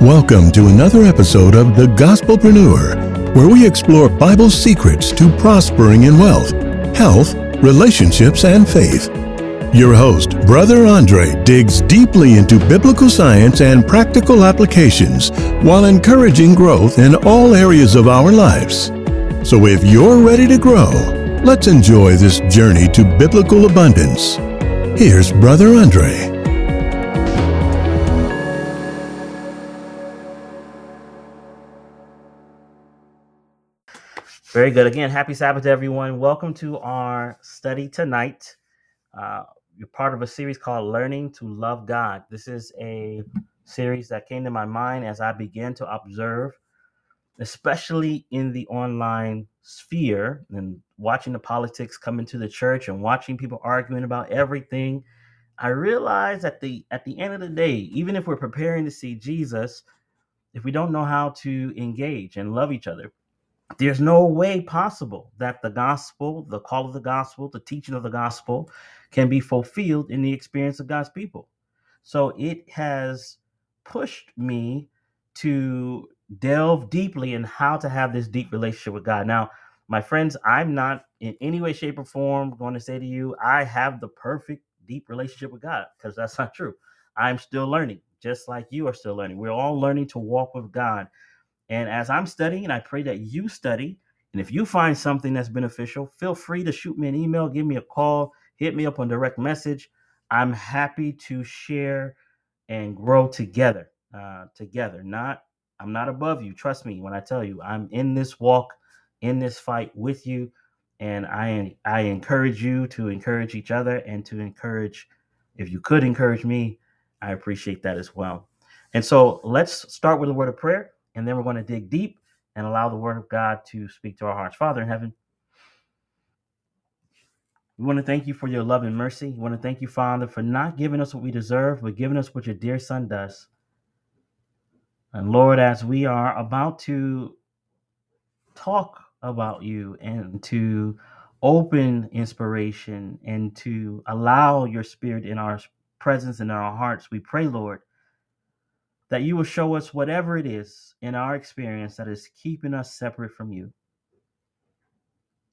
Welcome to another episode of The Gospelpreneur, where we explore Bible secrets to prospering in wealth, health, relationships, and faith. Your host, Brother Andre, digs deeply into biblical science and practical applications while encouraging growth in all areas of our lives. So if you're ready to grow, let's enjoy this journey to biblical abundance. Here's Brother Andre. Very good. Again, happy Sabbath, to everyone. Welcome to our study tonight. Uh, you're part of a series called Learning to Love God. This is a series that came to my mind as I began to observe, especially in the online sphere and watching the politics come into the church and watching people arguing about everything. I realized at the at the end of the day, even if we're preparing to see Jesus, if we don't know how to engage and love each other, there's no way possible that the gospel, the call of the gospel, the teaching of the gospel can be fulfilled in the experience of God's people. So it has pushed me to delve deeply in how to have this deep relationship with God. Now, my friends, I'm not in any way, shape, or form going to say to you, I have the perfect deep relationship with God, because that's not true. I'm still learning, just like you are still learning. We're all learning to walk with God and as I'm studying, I pray that you study. And if you find something that's beneficial, feel free to shoot me an email, give me a call, hit me up on direct message. I'm happy to share and grow together. Uh, together, not I'm not above you. Trust me when I tell you I'm in this walk, in this fight with you, and I I encourage you to encourage each other and to encourage. If you could encourage me, I appreciate that as well. And so let's start with a word of prayer and then we're going to dig deep and allow the word of God to speak to our hearts. Father in heaven, we want to thank you for your love and mercy. We want to thank you, Father, for not giving us what we deserve, but giving us what your dear Son does. And Lord, as we are about to talk about you and to open inspiration and to allow your spirit in our presence and in our hearts, we pray, Lord, that you will show us whatever it is in our experience that is keeping us separate from you.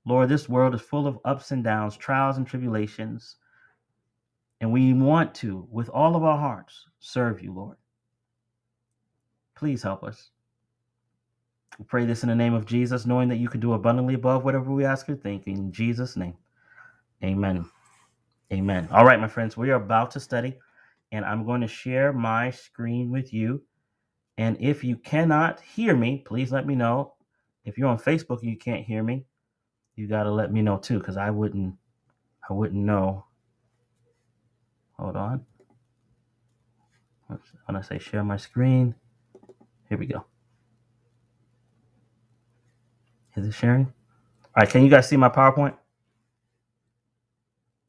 Lord, this world is full of ups and downs, trials and tribulations, and we want to, with all of our hearts, serve you, Lord. Please help us. We pray this in the name of Jesus, knowing that you can do abundantly above whatever we ask or think. In Jesus' name, amen. Amen. All right, my friends, we are about to study and I'm going to share my screen with you. And if you cannot hear me, please let me know. If you're on Facebook and you can't hear me, you got to let me know too cuz I wouldn't I wouldn't know. Hold on. When I say share my screen, here we go. Is it sharing? All right, can you guys see my PowerPoint?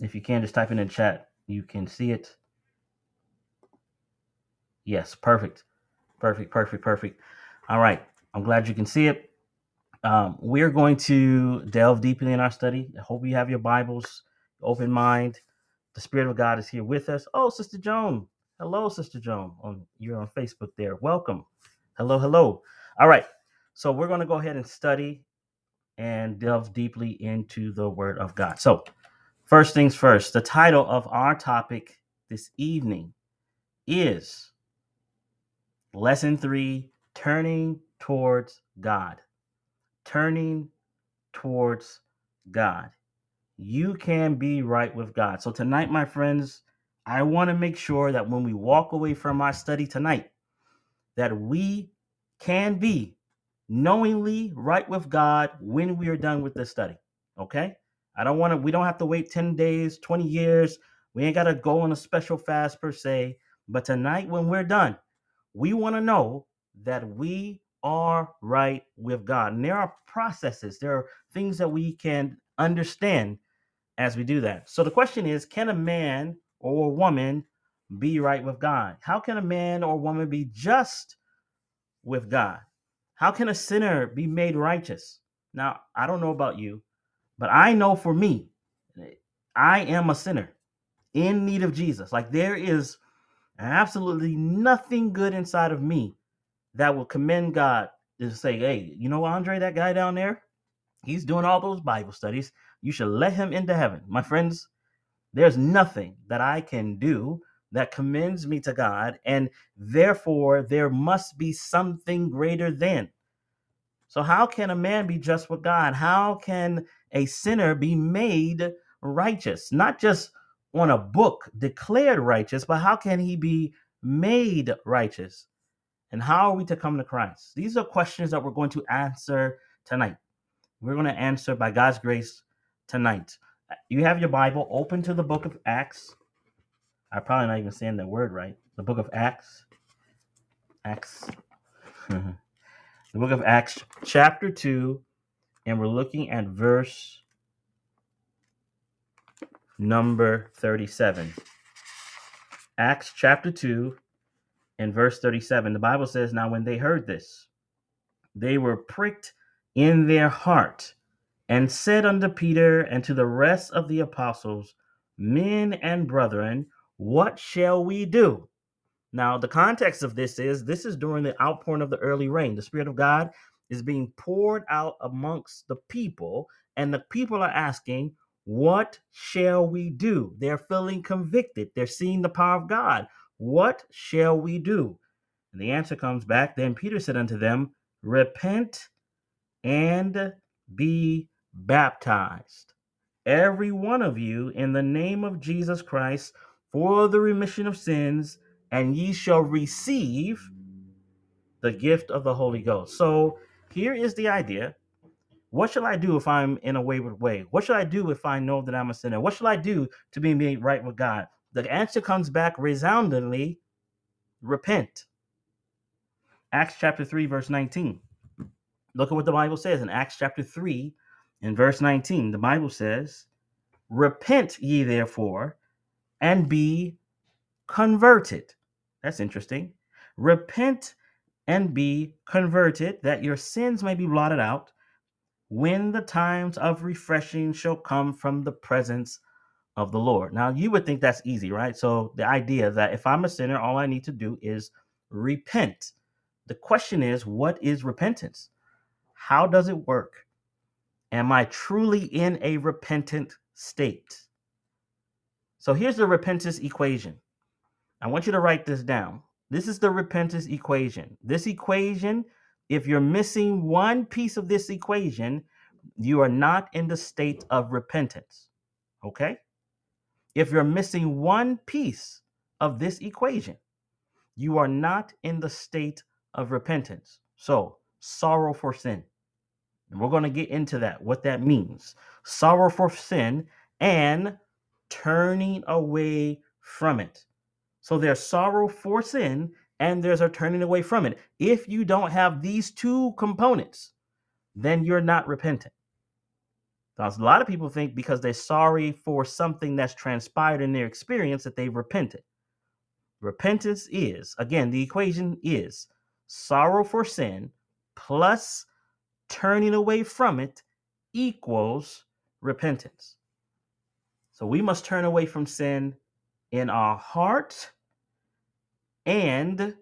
If you can, just type it in the chat. You can see it. Yes, perfect. Perfect, perfect, perfect. All right. I'm glad you can see it. Um, we're going to delve deeply in our study. I hope you have your Bibles, open mind. The Spirit of God is here with us. Oh, Sister Joan. Hello, Sister Joan. On you're on Facebook there. Welcome. Hello, hello. All right. So we're going to go ahead and study and delve deeply into the Word of God. So, first things first, the title of our topic this evening is Lesson three turning towards God. Turning towards God. You can be right with God. So, tonight, my friends, I want to make sure that when we walk away from our study tonight, that we can be knowingly right with God when we are done with this study. Okay? I don't want to, we don't have to wait 10 days, 20 years. We ain't got to go on a special fast per se. But tonight, when we're done, we want to know that we are right with God. And there are processes, there are things that we can understand as we do that. So the question is can a man or a woman be right with God? How can a man or woman be just with God? How can a sinner be made righteous? Now, I don't know about you, but I know for me, I am a sinner in need of Jesus. Like there is absolutely nothing good inside of me that will commend God to say, hey, you know, Andre, that guy down there, he's doing all those Bible studies. You should let him into heaven. My friends, there's nothing that I can do that commends me to God, and therefore there must be something greater than. So, how can a man be just with God? How can a sinner be made righteous? Not just on a book declared righteous, but how can he be made righteous? And how are we to come to Christ? These are questions that we're going to answer tonight. We're going to answer by God's grace tonight. You have your Bible open to the book of Acts. I'm probably not even saying that word right. The book of Acts. Acts. the book of Acts, chapter 2, and we're looking at verse number 37. Acts chapter 2 and verse 37. The Bible says, Now when they heard this, they were pricked in their heart and said unto Peter and to the rest of the apostles, Men and brethren, what shall we do? Now, the context of this is this is during the outpouring of the early rain. The Spirit of God is being poured out amongst the people, and the people are asking, What shall we do? They're feeling convicted. They're seeing the power of God. What shall we do? And the answer comes back. Then Peter said unto them, Repent and be baptized, every one of you, in the name of Jesus Christ for the remission of sins, and ye shall receive the gift of the Holy Ghost. So here is the idea. What shall I do if I'm in a wayward way? What shall I do if I know that I'm a sinner? What shall I do to be made right with God? The answer comes back resoundingly repent. Acts chapter 3, verse 19. Look at what the Bible says in Acts chapter 3 in verse 19. The Bible says, Repent ye therefore and be converted. That's interesting. Repent and be converted, that your sins may be blotted out, when the times of refreshing shall come from the presence of the Lord. Now, you would think that's easy, right? So, the idea that if I'm a sinner, all I need to do is repent. The question is, what is repentance? How does it work? Am I truly in a repentant state? So here's the repentance equation. I want you to write this down. This is the repentance equation. This equation, if you're missing one piece of this equation, you are not in the state of repentance. Okay? If you're missing one piece of this equation, you are not in the state of repentance. So, sorrow for sin. And we're going to get into that, what that means. Sorrow for sin and turning away from it. So there's sorrow for sin and there's a turning away from it. If you don't have these two components, then you're not repentant. Now, a lot of people think because they're sorry for something that's transpired in their experience that they've repented. Repentance is, again, the equation is sorrow for sin plus turning away from it equals repentance. So we must turn away from sin in our heart and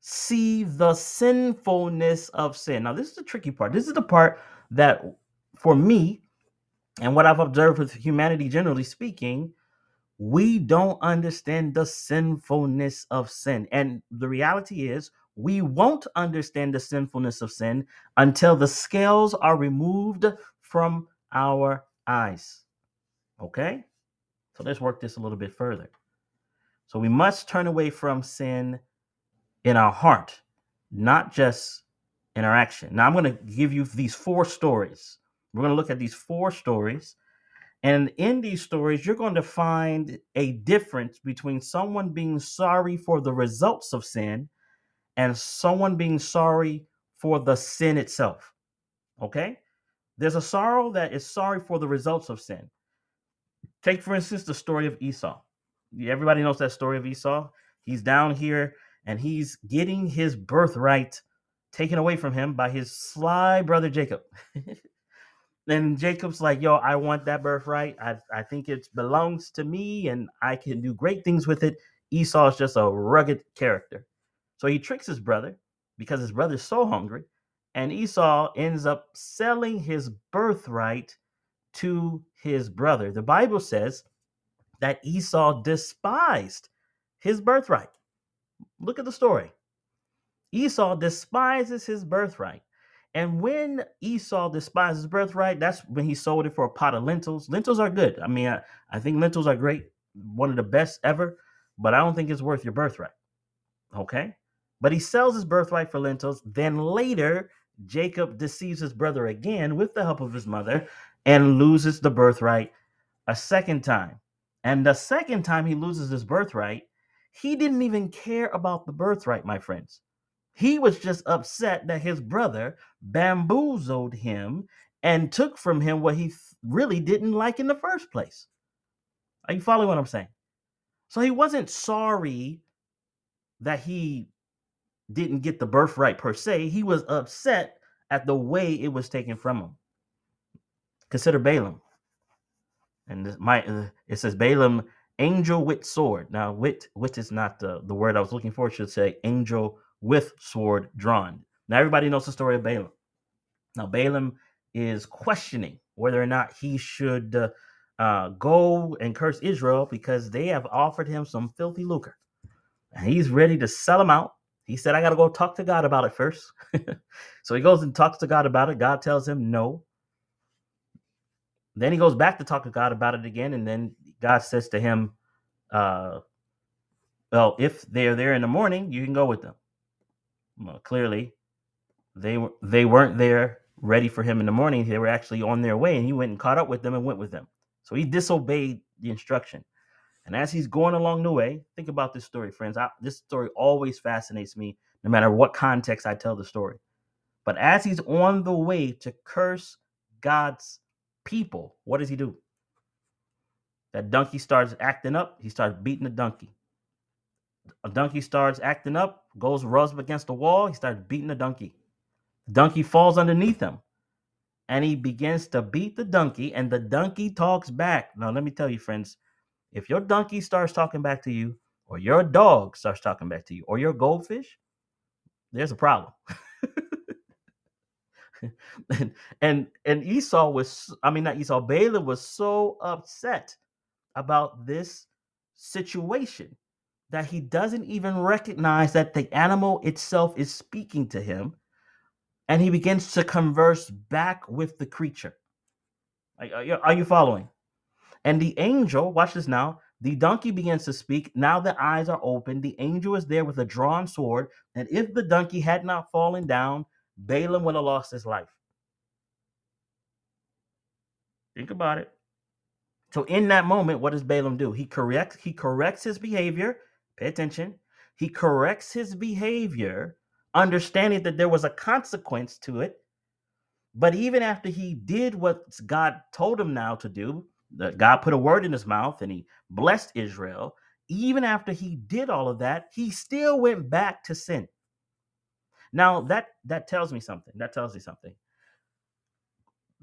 see the sinfulness of sin. Now, this is the tricky part. This is the part that, for me, and what I've observed with humanity generally speaking, we don't understand the sinfulness of sin. And the reality is, we won't understand the sinfulness of sin until the scales are removed from our eyes. Okay? So let's work this a little bit further. So we must turn away from sin in our heart, not just in our action. Now I'm going to give you these four stories. We're going to look at these four stories. And in these stories, you're going to find a difference between someone being sorry for the results of sin and someone being sorry for the sin itself. Okay? There's a sorrow that is sorry for the results of sin. Take, for instance, the story of Esau. Everybody knows that story of Esau. He's down here and he's getting his birthright taken away from him by his sly brother Jacob. and Jacob's like, yo, I want that birthright. I, I think it belongs to me and I can do great things with it. Esau is just a rugged character. So he tricks his brother because his brother's so hungry. And Esau ends up selling his birthright to his brother. The Bible says that Esau despised his birthright. Look at the story. Esau despises his birthright. And when Esau despises his birthright, that's when he sold it for a pot of lentils. Lentils are good. I mean, I, I think lentils are great, one of the best ever, but I don't think it's worth your birthright. Okay? But he sells his birthright for lentils. Then later, Jacob deceives his brother again with the help of his mother and loses the birthright a second time. And the second time he loses his birthright, he didn't even care about the birthright, my friends. He was just upset that his brother bamboozled him and took from him what he really didn't like in the first place. Are you following what I'm saying? So he wasn't sorry that he didn't get the birthright per se. He was upset at the way it was taken from him. Consider Balaam. And my uh, it says Balaam angel with sword. Now wit wit is not the, the word I was looking for. It should say angel with sword drawn. Now everybody knows the story of Balaam. Now Balaam is questioning whether or not he should uh, uh, go and curse Israel because they have offered him some filthy lucre. And he's ready to sell them out. He said, I got to go talk to God about it first. so he goes and talks to God about it. God tells him no. Then he goes back to talk to God about it again. And then God says to him, uh, Well, if they're there in the morning, you can go with them. Well, clearly, they were they weren't there ready for him in the morning. They were actually on their way, and he went and caught up with them and went with them. So he disobeyed the instruction. And as he's going along the way, think about this story, friends. I, this story always fascinates me, no matter what context I tell the story. But as he's on the way to curse God's people, what does he do? That donkey starts acting up. He starts beating the donkey. A donkey starts acting up, goes rubs against the wall. He starts beating the donkey. The donkey falls underneath him and he begins to beat the donkey, and the donkey talks back. Now, let me tell you, friends, if your donkey starts talking back to you, or your dog starts talking back to you, or your goldfish, there's a problem. and, and and Esau was, I mean, not Esau, Balaam was so upset about this situation that he doesn't even recognize that the animal itself is speaking to him and he begins to converse back with the creature. Are, you, are you following? And the angel, watch this now. The donkey begins to speak. Now the eyes are open. The angel is there with a drawn sword. And if the donkey had not fallen down, Balaam would have lost his life. Think about it. So in that moment, what does Balaam do? He corrects he corrects his behavior. Pay attention. He corrects his behavior understanding that there was a consequence to it. But even after he did what God told him now to do, that God put a word in his mouth and he blessed Israel, even after he did all of that, he still went back to sin. Now that that tells me something. That tells me something.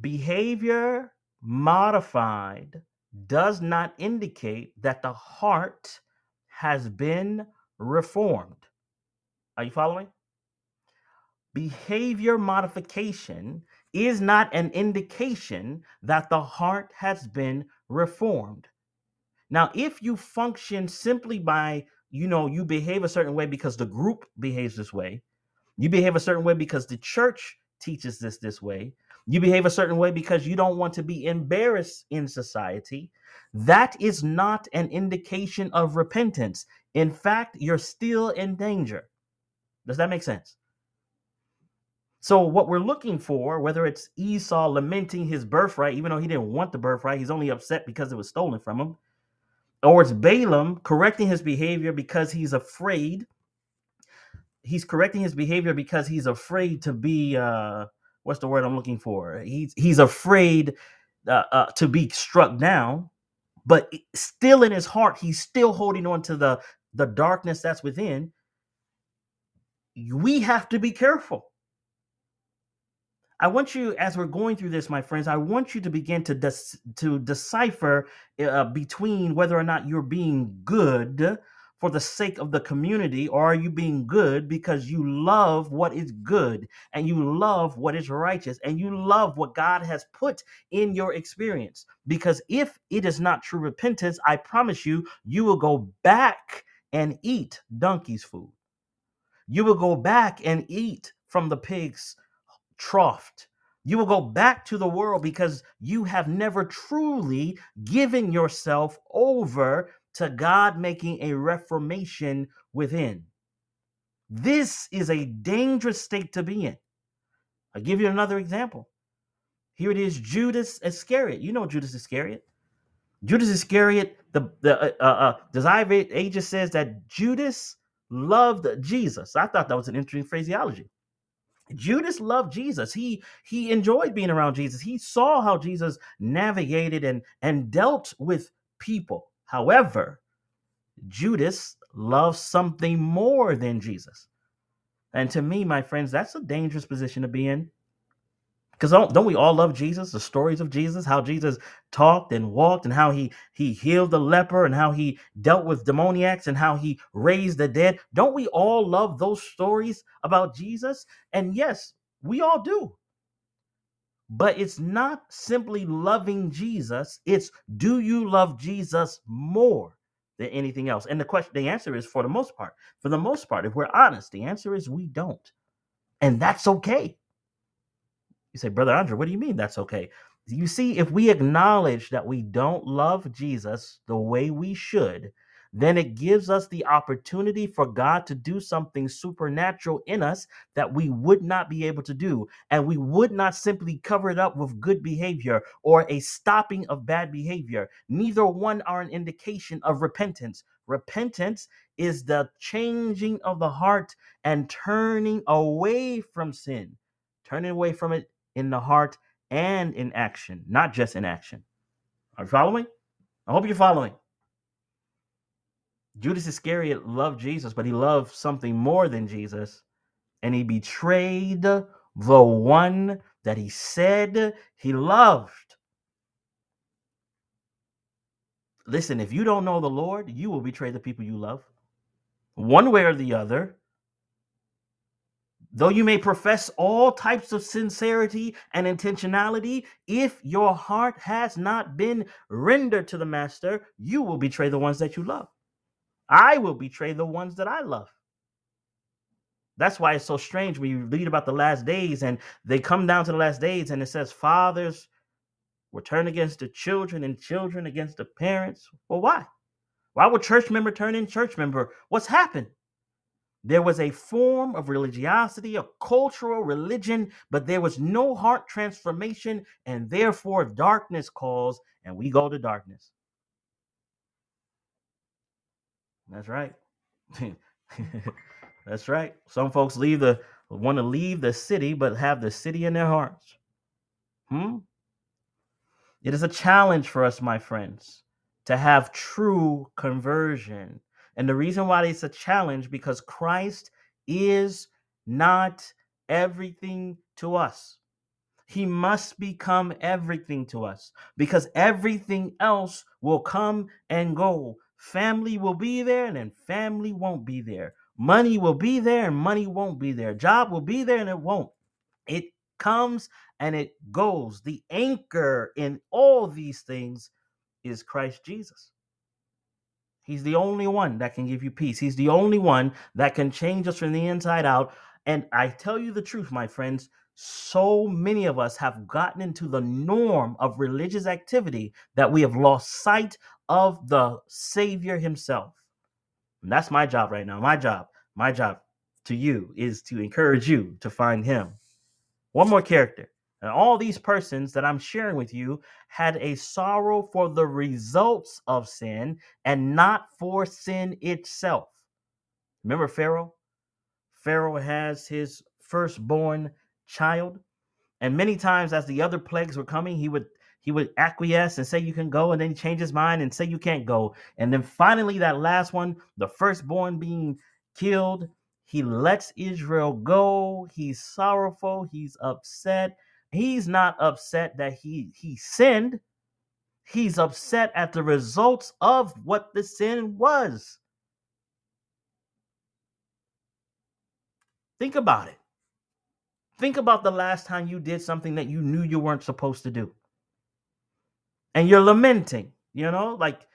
Behavior modified does not indicate that the heart has been reformed. Are you following? behavior modification is not an indication that the heart has been reformed. Now, if you function simply by, you know, you behave a certain way because the group behaves this way, you behave a certain way because the church teaches this this way, you behave a certain way because you don't want to be embarrassed in society, that is not an indication of repentance. In fact, you're still in danger. Does that make sense? So what we're looking for, whether it's Esau lamenting his birthright, even though he didn't want the birthright, he's only upset because it was stolen from him, or it's Balaam correcting his behavior because he's afraid. He's correcting his behavior because he's afraid to be uh what's the word I'm looking for? He's he's afraid uh, uh, to be struck down, but still in his heart, he's still holding on to the the darkness that's within. We have to be careful I want you, as we're going through this, my friends, I want you to begin to to decipher uh, between whether or not you're being good for the sake of the community, or are you being good because you love what is good and you love what is righteous and you love what God has put in your experience? Because if it is not true repentance, I promise you, you will go back and eat donkey's food. You will go back and eat from the pig's trough. You will go back to the world because you have never truly given yourself over to God making a reformation within. This is a dangerous state to be in. I'll give you another example. Here it is Judas Iscariot. You know Judas Iscariot. Judas Iscariot, the, the uh, uh, uh, Desire Ages says that Judas loved Jesus. I thought that was an interesting phraseology. Judas loved Jesus. He he enjoyed being around Jesus. He saw how Jesus navigated and and dealt with people. However, Judas loves something more than Jesus. And to me, my friends, that's a dangerous position to be in. Because don't, don't we all love Jesus? The stories of Jesus, how Jesus talked and walked, and how he he healed the leper, and how he dealt with demoniacs, and how he raised the dead. Don't we all love those stories about Jesus? And yes, we all do. But it's not simply loving Jesus, it's do you love Jesus more than anything else? And the question the answer is for the most part. For the most part, if we're honest, the answer is we don't. And that's okay you say, Brother Andre, what do you mean that's okay? You see, if we acknowledge that we don't love Jesus the way we should, then it gives us the opportunity for God to do something supernatural in us that we would not be able to do. And we would not simply cover it up with good behavior or a stopping of bad behavior. Neither one are an indication of repentance. Repentance is the changing of the heart and turning away from sin, turning away from it in the heart and in action, not just in action. Are you following? I hope you're following. Judas Iscariot loved Jesus, but he loved something more than Jesus, and he betrayed the one that he said he loved. Listen, if you don't know the Lord, you will betray the people you love. One way or the other, Though you may profess all types of sincerity and intentionality, if your heart has not been rendered to the master, you will betray the ones that you love. I will betray the ones that I love. That's why it's so strange when you read about the last days and they come down to the last days and it says fathers will turn against the children and children against the parents. Well, why? Why would church member turn in church member? What's happened? There was a form of religiosity, a cultural religion, but there was no heart transformation, and therefore darkness calls, and we go to darkness. That's right. That's right. Some folks leave the want to leave the city, but have the city in their hearts. Hmm? It is a challenge for us, my friends, to have true conversion and the reason why it's a challenge because Christ is not everything to us. He must become everything to us because everything else will come and go. Family will be there and then family won't be there. Money will be there and money won't be there. Job will be there and it won't. It comes and it goes. The anchor in all these things is Christ Jesus. He's the only one that can give you peace. He's the only one that can change us from the inside out. And I tell you the truth, my friends, so many of us have gotten into the norm of religious activity that we have lost sight of the Savior Himself. And that's my job right now. My job, my job to you is to encourage you to find Him. One more character and all these persons that I'm sharing with you had a sorrow for the results of sin and not for sin itself. Remember Pharaoh? Pharaoh has his firstborn child. And many times, as the other plagues were coming, he would he would acquiesce and say you can go, and then change his mind and say you can't go. And then finally, that last one, the firstborn being killed, he lets Israel go. He's sorrowful. He's upset. He's not upset that he he sinned. He's upset at the results of what the sin was. Think about it. Think about the last time you did something that you knew you weren't supposed to do. And you're lamenting, you know, like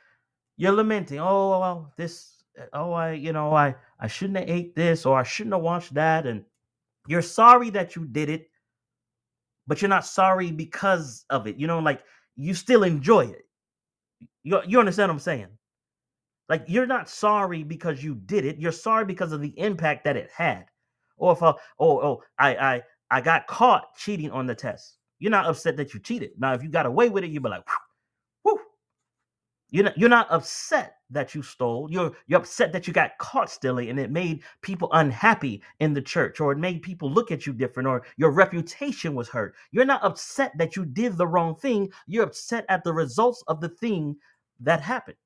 you're lamenting, oh well, this oh I, you know, I I shouldn't have ate this or I shouldn't have watched that and you're sorry that you did it, but you're not sorry because of it. You know, like you still enjoy it. You you understand what I'm saying? Like you're not sorry because you did it. You're sorry because of the impact that it had. Or if uh, oh oh I I I got caught cheating on the test. You're not upset that you cheated. Now if you got away with it, you'd be like, whew. You're not, you're not upset that you stole. You're you're upset that you got caught stealing and it made people unhappy in the church or it made people look at you different or your reputation was hurt. You're not upset that you did the wrong thing. You're upset at the results of the thing that happened.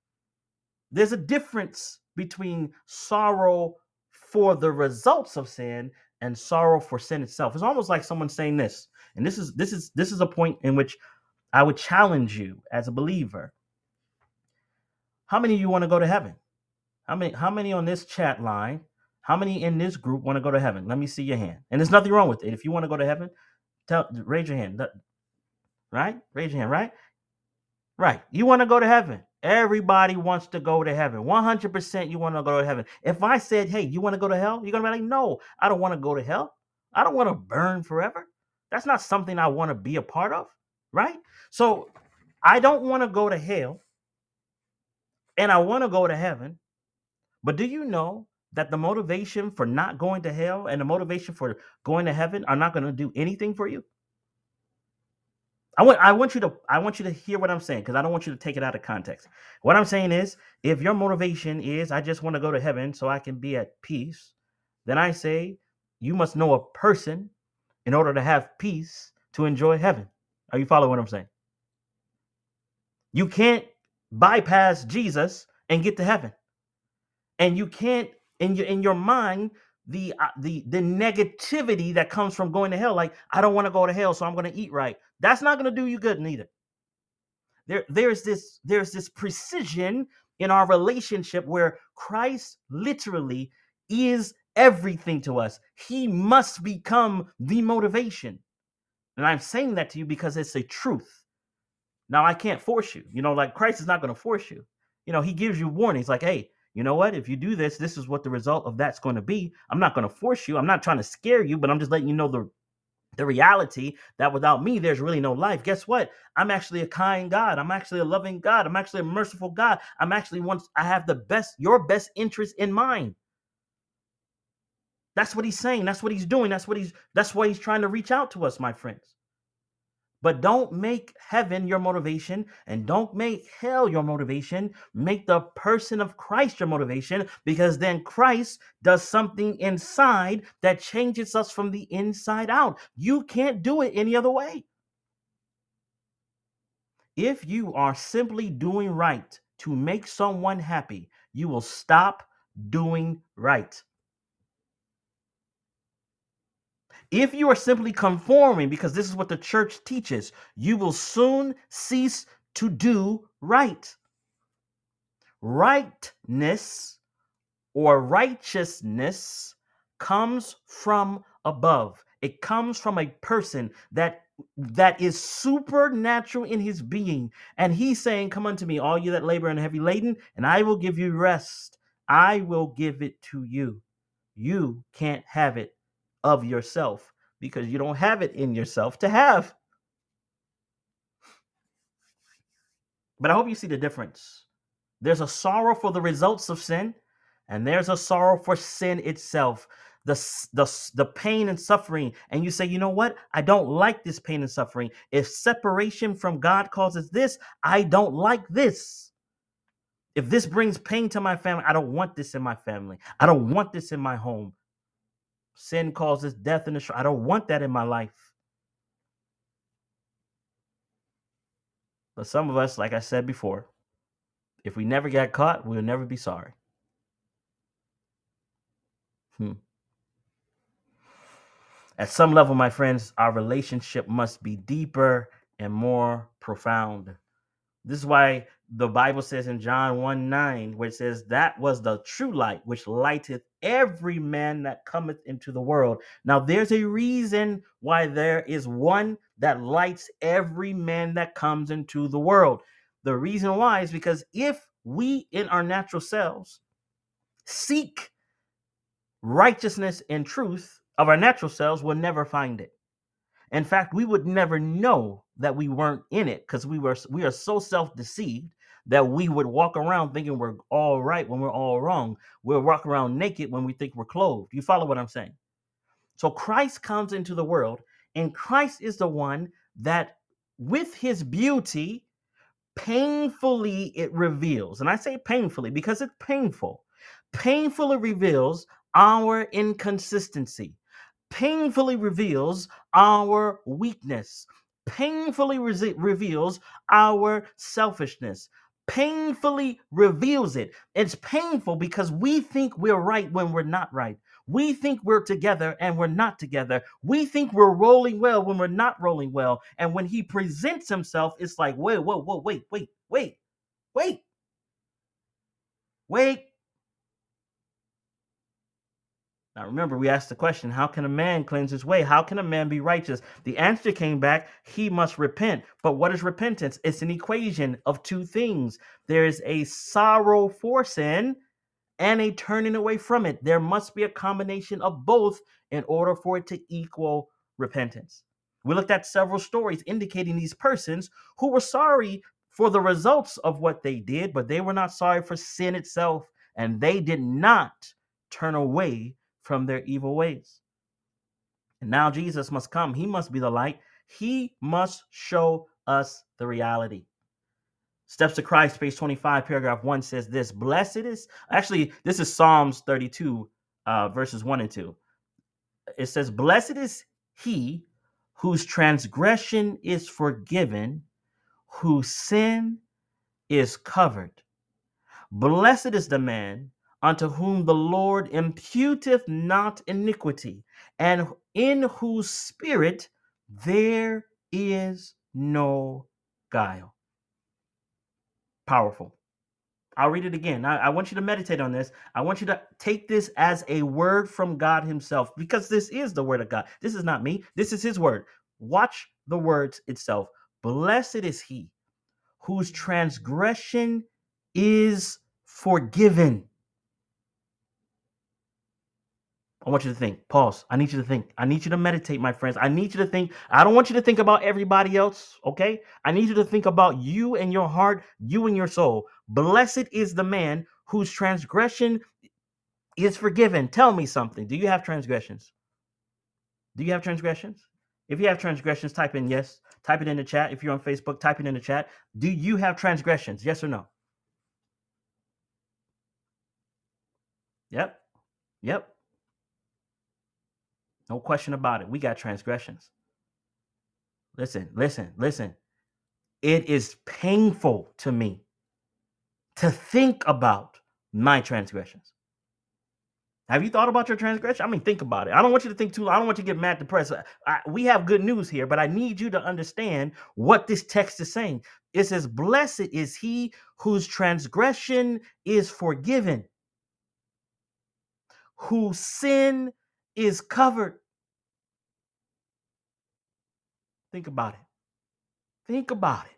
There's a difference between sorrow for the results of sin and sorrow for sin itself. It's almost like someone saying this. And this is this is this is a point in which I would challenge you as a believer. How many of you want to go to heaven? How many how many on this chat line? How many in this group want to go to heaven? Let me see your hand. And there's nothing wrong with it. If you want to go to heaven, tell raise your hand. Right? Raise your hand, right? Right. You want to go to heaven. Everybody wants to go to heaven. 100% you want to go to heaven. If I said, hey, you want to go to hell? You're going to be like, no, I don't want to go to hell. I don't want to burn forever. That's not something I want to be a part of. Right. So I don't want to go to hell and I want to go to heaven. But do you know that the motivation for not going to hell and the motivation for going to heaven are not going to do anything for you? I want I want you to I want you to hear what I'm saying because I don't want you to take it out of context. What I'm saying is if your motivation is I just want to go to heaven so I can be at peace, then I say you must know a person in order to have peace to enjoy heaven. Are you following what I'm saying? You can't bypass Jesus and get to heaven. And you can't in your in your mind the uh, the the negativity that comes from going to hell like I don't want to go to hell so I'm going to eat right. That's not going to do you good neither. There there's this there's this precision in our relationship where Christ literally is everything to us. He must become the motivation. And I'm saying that to you because it's a truth. Now I can't force you. You know, like Christ is not going to force you. You know, he gives you warnings like, "Hey, you know what? If you do this, this is what the result of that's going to be. I'm not going to force you. I'm not trying to scare you, but I'm just letting you know the the reality that without me there's really no life. Guess what? I'm actually a kind god. I'm actually a loving god. I'm actually a merciful god. I'm actually once i have the best your best interest in mind. That's what he's saying. That's what he's doing. That's what he's that's why he's trying to reach out to us my friends but don't make heaven your motivation and don't make hell your motivation. Make the person of Christ your motivation because then Christ does something inside that changes us from the inside out. You can't do it any other way. If you are simply doing right to make someone happy, you will stop doing right. If you are simply conforming, because this is what the church teaches, you will soon cease to do right. Rightness or righteousness comes from above. It comes from a person that that is supernatural in his being. And he's saying, Come unto me, all you that labor and heavy laden, and I will give you rest. I will give it to you. You can't have it of yourself because you don't have it in yourself to have. But I hope you see the difference. There's a sorrow for the results of sin, and there's a sorrow for sin itself. The, the, the pain and suffering, and you say, you know what? I don't like this pain and suffering. If separation from God causes this, I don't like this. If this brings pain to my family, I don't want this in my family. I don't want this in my home. Sin causes death and destruction. I don't want that in my life. But some of us, like I said before, if we never get caught, we'll never be sorry. Hmm. At some level, my friends, our relationship must be deeper and more profound. This is why the Bible says in John 1 9, where it says, That was the true light, which lighteth every man that cometh into the world. Now, there's a reason why there is one that lights every man that comes into the world. The reason why is because if we in our natural selves seek righteousness and truth of our natural selves, we'll never find it. In fact, we would never know that we weren't in it because we were we are so self-deceived that we would walk around thinking we're all right when we're all wrong. We'll walk around naked when we think we're clothed. You follow what I'm saying? So Christ comes into the world, and Christ is the one that, with his beauty, painfully it reveals. And I say painfully because it's painful. Painfully reveals our inconsistency painfully reveals our weakness, painfully re- reveals our selfishness, painfully reveals it. It's painful because we think we're right when we're not right. We think we're together and we're not together. We think we're rolling well when we're not rolling well. And when he presents himself, it's like, wait, whoa, whoa, wait, wait, wait, wait, wait. Now remember, we asked the question, how can a man cleanse his way? How can a man be righteous? The answer came back, he must repent. But what is repentance? It's an equation of two things. There is a sorrow for sin and a turning away from it. There must be a combination of both in order for it to equal repentance. We looked at several stories indicating these persons who were sorry for the results of what they did, but they were not sorry for sin itself, and they did not turn away from their evil ways. And now Jesus must come. He must be the light. He must show us the reality. Steps to Christ, page 25, paragraph 1 says this Blessed is, actually, this is Psalms 32, uh, verses 1 and 2. It says, Blessed is he whose transgression is forgiven, whose sin is covered. Blessed is the man unto whom the Lord imputeth not iniquity, and in whose spirit there is no guile. Powerful. I'll read it again. I, I, want you to meditate on this. I want you to take this as a word from God Himself because this is the word of God. This is not me, this is His word. Watch the words itself. Blessed is he whose transgression is forgiven I want you to think. Pause. I need you to think. I need you to meditate, my friends. I need you to think. I don't want you to think about everybody else, okay? I need you to think about you and your heart, you and your soul. Blessed is the man whose transgression is forgiven. Tell me something. Do you have transgressions? Do you have transgressions? If you have transgressions, type in yes. Type it in the chat. If you're on Facebook, type it in the chat. Do you have transgressions? Yes or no? Yep. Yep. No question about it. We got transgressions. Listen, listen, listen. It is painful to me to think about my transgressions. Have you thought about your transgression? I mean, think about it. I don't want you to think too long. I don't want you to get mad, depressed. I, we have good news here, but I need you to understand what this text is saying. It says, Blessed is he whose transgression is forgiven, whose sin is covered. Think about it. Think about it.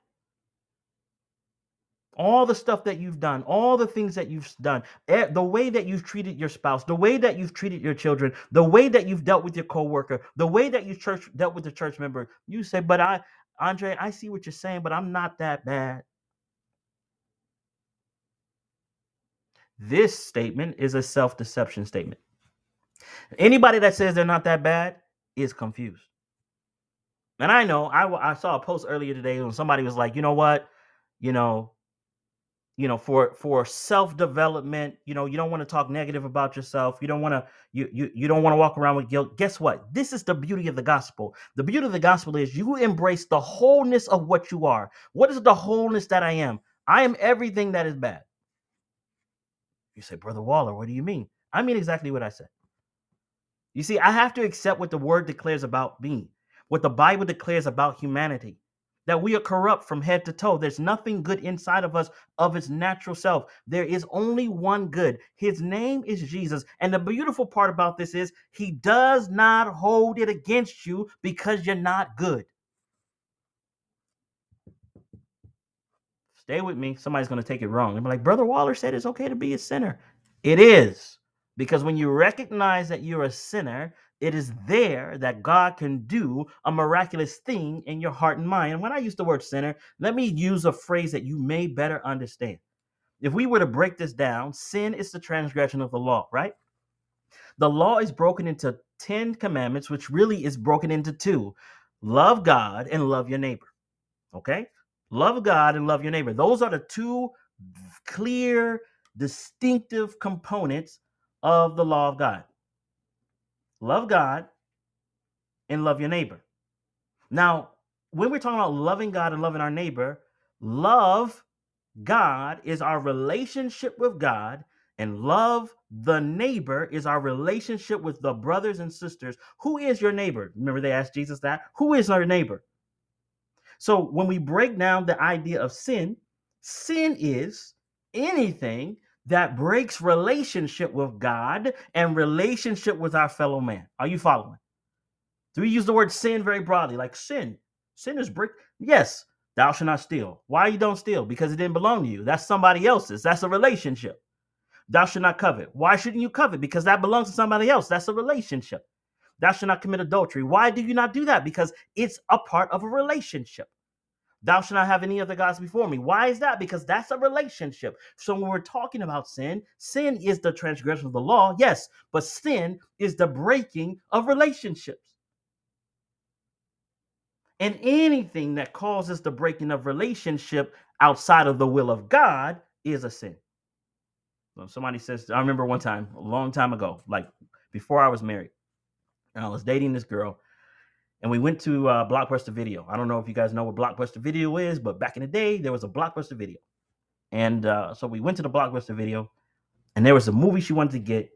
All the stuff that you've done, all the things that you've done, the way that you've treated your spouse, the way that you've treated your children, the way that you've dealt with your coworker, the way that you church dealt with the church member. You say, "But I, Andre, I see what you're saying, but I'm not that bad." This statement is a self-deception statement. Anybody that says they're not that bad is confused. And I know I, I saw a post earlier today when somebody was like, you know what, you know, you know, for for self development, you know, you don't want to talk negative about yourself. You don't want to you you you don't want to walk around with guilt. Guess what? This is the beauty of the gospel. The beauty of the gospel is you embrace the wholeness of what you are. What is the wholeness that I am? I am everything that is bad. You say, Brother Waller, what do you mean? I mean exactly what I said. You see, I have to accept what the word declares about me, what the Bible declares about humanity. that we are corrupt from head to toe. There's nothing good inside of us of its natural self. There is only one good. His name is Jesus. And the beautiful part about this is he does not hold it against you because you're not good. Stay with me. Somebody's going to take it wrong. They're like, Brother Waller said it's okay to be a sinner. It is. Because when you recognize that you're a sinner, it is there that God can do a miraculous thing in your heart and mind. And when I use the word sinner, let me use a phrase that you may better understand. If we were to break this down, sin is the transgression of the law, right? The law is broken into 10 commandments, which really is broken into two love God and love your neighbor. Okay? Love God and love your neighbor. Those are the two clear, distinctive components of the law of God love God and love your neighbor. Now, when we're talking about loving God and loving our neighbor, love God is our relationship with God, and love the neighbor is our relationship with the brothers and sisters. Who is your neighbor? Remember, they asked Jesus that. Who is our neighbor? So, when we break down the idea of sin, sin is anything that breaks relationship with God and relationship with our fellow man. Are you following? Do we use the word sin very broadly? Like sin. Sin is break. Yes, thou shalt not steal. Why you don't steal? Because it didn't belong to you. That's somebody else's. That's a relationship. Thou shalt not covet. Why shouldn't you covet? Because that belongs to somebody else. That's a relationship. Thou shalt not commit adultery. Why do you not do that? Because it's a part of a relationship. Thou shalt not have any other gods before me. Why is that? Because that's a relationship. So when we're talking about sin, sin is the transgression of the law, yes, but sin is the breaking of relationships. And anything that causes the breaking of relationship outside of the will of God is a sin. So somebody says, I remember one time, a long time ago, like before I was married, and I was dating this girl, and we went to uh, Blockbuster Video. I don't know if you guys know what Blockbuster Video is, but back in the day, there was a Blockbuster Video, and uh, so we went to the Blockbuster Video, and there was a movie she wanted to get,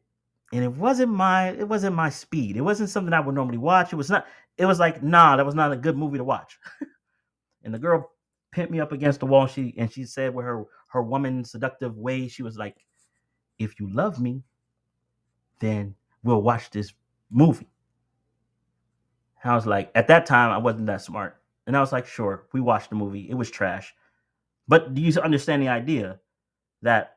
and it wasn't my it wasn't my speed. It wasn't something I would normally watch. It was not. It was like nah, that was not a good movie to watch. and the girl pinned me up against the wall. She and she said with her her woman seductive way, she was like, "If you love me, then we'll watch this movie." I was like, at that time, I wasn't that smart. And I was like, sure, we watched the movie. It was trash. But do you understand the idea that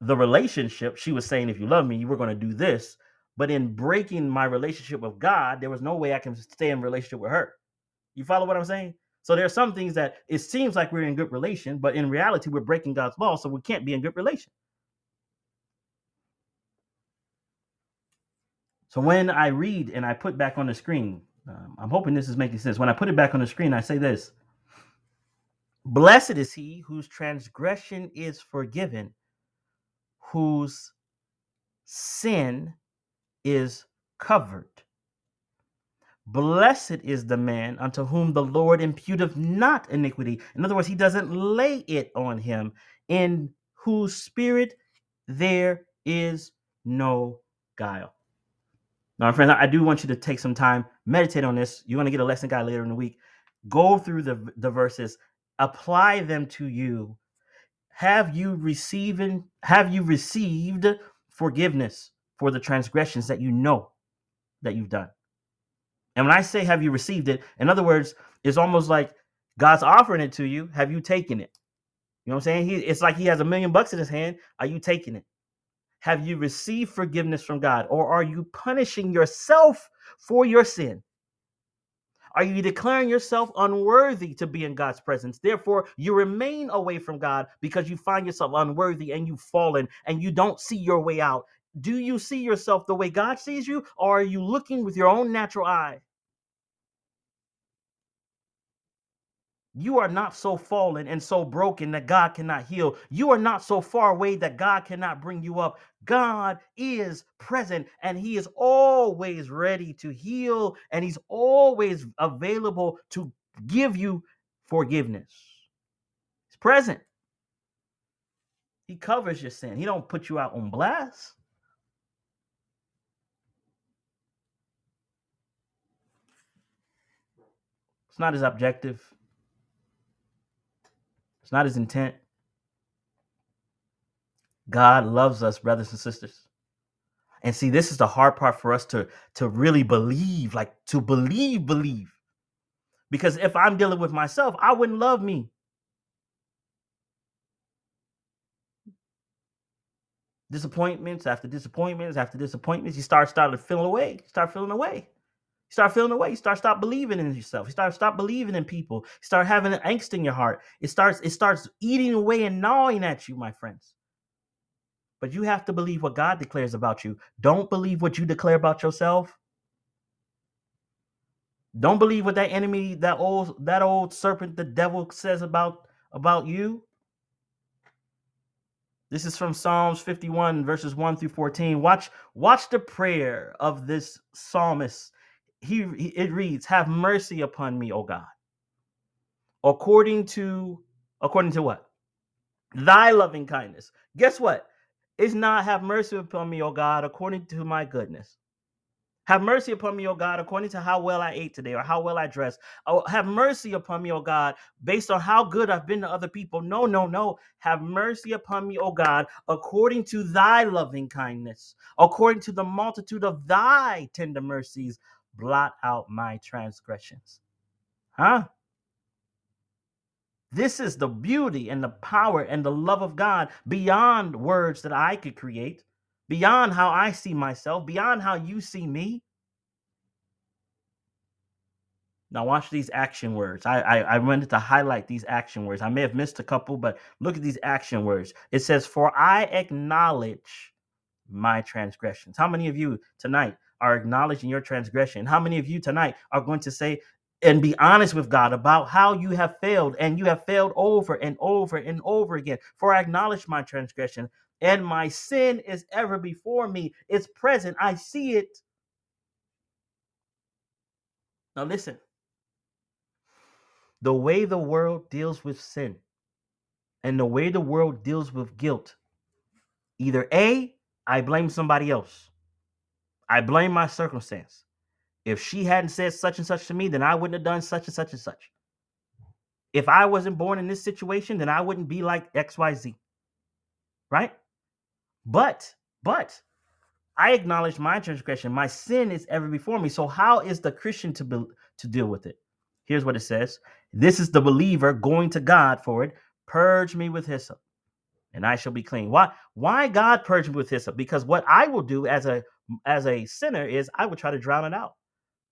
the relationship, she was saying, if you love me, you were going to do this. But in breaking my relationship with God, there was no way I can stay in relationship with her. You follow what I'm saying? So there are some things that it seems like we're in good relation, but in reality, we're breaking God's law, so we can't be in good relation. So when I read and I put back on the screen, um, I'm hoping this is making sense. When I put it back on the screen, I say this Blessed is he whose transgression is forgiven, whose sin is covered. Blessed is the man unto whom the Lord imputeth not iniquity. In other words, he doesn't lay it on him, in whose spirit there is no guile. Now, my friends, I do want you to take some time, meditate on this. You're going to get a lesson guide later in the week. Go through the, the verses, apply them to you. Have you receiving have you received forgiveness for the transgressions that you know that you've done? And when I say have you received it, in other words, it's almost like God's offering it to you. Have you taken it? You know what I'm saying? He, it's like he has a million bucks in his hand. Are you taking it? Have you received forgiveness from God? Or are you punishing yourself for your sin? Are you declaring yourself unworthy to be in God's presence? Therefore, you remain away from God because you find yourself unworthy and you've fallen and you don't see your way out. Do you see yourself the way God sees you, or are you looking with your own natural eye? You are not so fallen and so broken that God cannot heal. You are not so far away that God cannot bring you up. God is present and He is always ready to heal and He's always available to give you forgiveness. He's present. He covers your sin. He don't put you out on blast. It's not as objective It's not his intent. God loves us, brothers and sisters. And see, this is the hard part for us to to really believe, like to believe, believe. Because if I'm dealing with myself, I wouldn't love me. Disappointments after disappointments after disappointments, you start starting to feel away. Start feeling away. Start feeling away. You start stop believing in yourself. You start stop believing in people. You start having an angst in your heart. It starts it starts eating away and gnawing at you, my friends. But you have to believe what God declares about you. Don't believe what you declare about yourself. Don't believe what that enemy, that old that old serpent, the devil says about about you. This is from Psalms 51 verses 1 through 14. Watch watch the prayer of this psalmist. He, it reads, "Have mercy upon me, O God, according to according to what? Thy loving kindness." Guess what? It's not have mercy upon me, O God, according to my goodness. Have mercy upon me, O God, according to how well I ate today or how well I dressed. Oh, have mercy upon me, O God, based on how good I've been to other people. No, no, no. Have mercy upon me, O God, according to thy loving kindness, according to the multitude of thy tender mercies. Blot out my transgressions. Huh? This is the beauty and the power and the love of God beyond words that I could create, beyond how I see myself, beyond how you see me. Now watch these action words. I, I I wanted to highlight these action words. I may have missed a couple, but look at these action words. It says, "For I acknowledge my transgressions." How many of you tonight are acknowledging your transgression? How many of you tonight are going to say and be honest with God about how you have failed and you have failed over and over and over again? For I acknowledge my transgression and my sin is ever before me. It's present. I see it. Now listen. The way the world deals with sin and the way the world deals with guilt, either A, I blame somebody else. I blame my circumstance. If she hadn't said such and such to me, then I wouldn't have done such and such and such. If I wasn't born in this situation, then I wouldn't be like XYZ. Right? But, but I acknowledge my transgression. My sin is ever before me. So how is the Christian to be, to deal with it? Here's what it says. This is the believer going to God for it. Purge me with hyssop, and I shall be clean. Why? Why God purge me with hyssop? Because what I will do as a as a sinner is I will try to drown it out.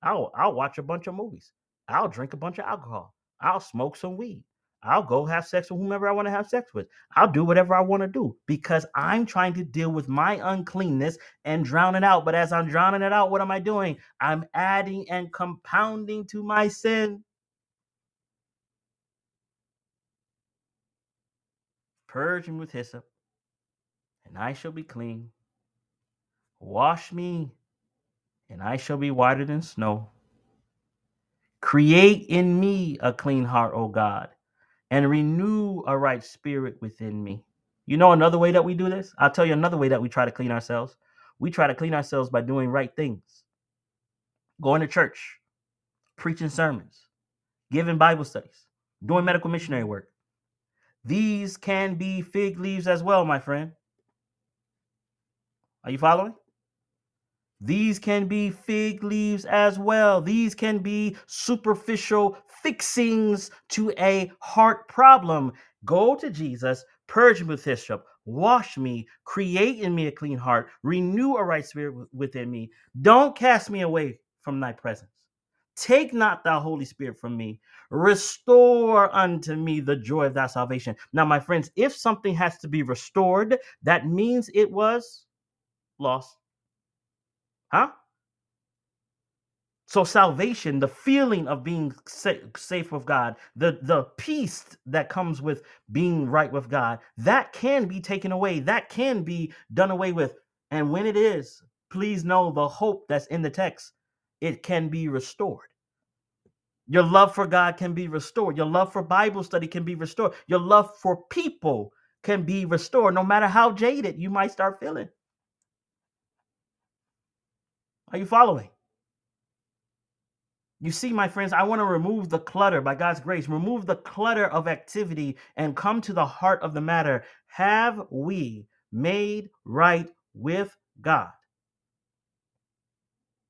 I'll I'll watch a bunch of movies. I'll drink a bunch of alcohol. I'll smoke some weed. I'll go have sex with whomever I want to have sex with. I'll do whatever I want to do because I'm trying to deal with my uncleanness and drown it out. But as I'm drowning it out, what am I doing? I'm adding and compounding to my sin. Purge me with hyssop, and I shall be clean. Wash me, and I shall be whiter than snow. Create in me a clean heart, O God, and renew a right spirit within me. You know another way that we do this? I'll tell you another way that we try to clean ourselves. We try to clean ourselves by doing right things, going to church, preaching sermons, giving Bible studies, doing medical missionary work. These can be fig leaves as well, my friend. Are you following? These can be fig leaves as well. These can be superficial fixings to a heart problem. Go to Jesus, purge me with hyssop, wash me, create in me a clean heart, renew a right spirit within me. Don't cast me away from thy presence. Take not thou Holy Spirit from me. Restore unto me the joy of thy salvation. Now, my friends, if something has to be restored, that means it was lost. Huh? So salvation, the feeling of being sa- safe with God, the the peace that comes with being right with God, that can be taken away. That can be done away with. And when it is, please know the hope that's in the text. It can be restored. Your love for God can be restored. Your love for Bible study can be restored. Your love for people can be restored, no matter how jaded you might start feeling. Are you following? You see, my friends, I want to remove the clutter by God's grace, remove the clutter of activity and come to the heart of the matter. Have we made right with God?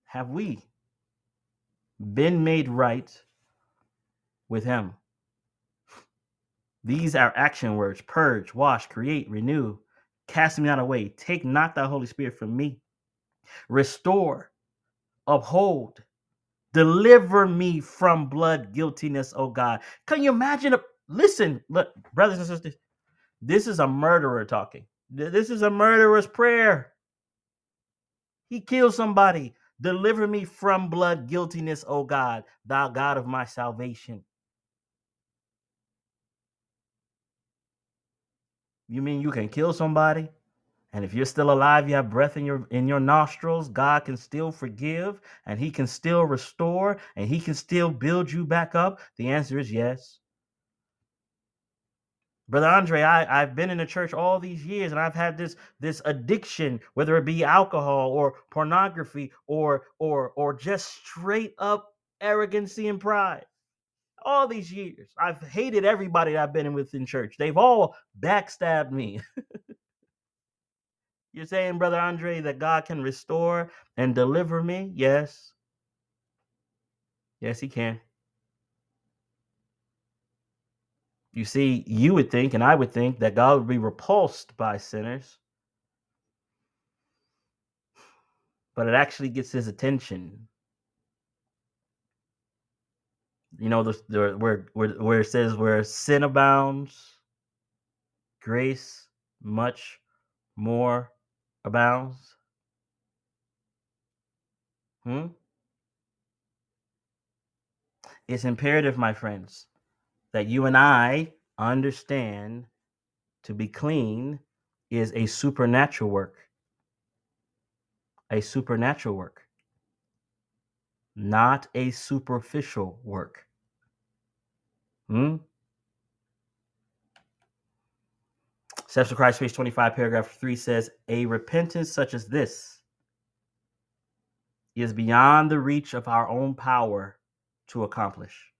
Have we been made right with Him? These are action words purge, wash, create, renew, cast me not away. Take not thy Holy Spirit from me. Restore, uphold, deliver me from blood guiltiness, oh God. Can you imagine? A, listen, look, brothers and sisters, this is a murderer talking. This is a murderer's prayer. He killed somebody. Deliver me from blood guiltiness, O God, thou God of my salvation. You mean you can kill somebody? And if you're still alive, you have breath in your in your nostrils, God can still forgive and he can still restore and he can still build you back up? The answer is yes. Brother Andre, I, I've been in the church all these years and I've had this this addiction, whether it be alcohol or pornography or or or just straight up arrogancy and pride. All these years. I've hated everybody I've been in with in church. They've all backstabbed me. You're saying, Brother Andre, that God can restore and deliver me? Yes. Yes, he can. You see, you would think, and I would think, that God would be repulsed by sinners, but it actually gets his attention. You know, the, the where where where it says where sin abounds, grace much more abounds. Hmm? It's imperative, my friends, that you and I understand to be clean is a supernatural work. A supernatural work, not a superficial work. Hmm? Steps of Christ, page 25, paragraph 3 says, A repentance such as this is beyond the reach of our own power to accomplish.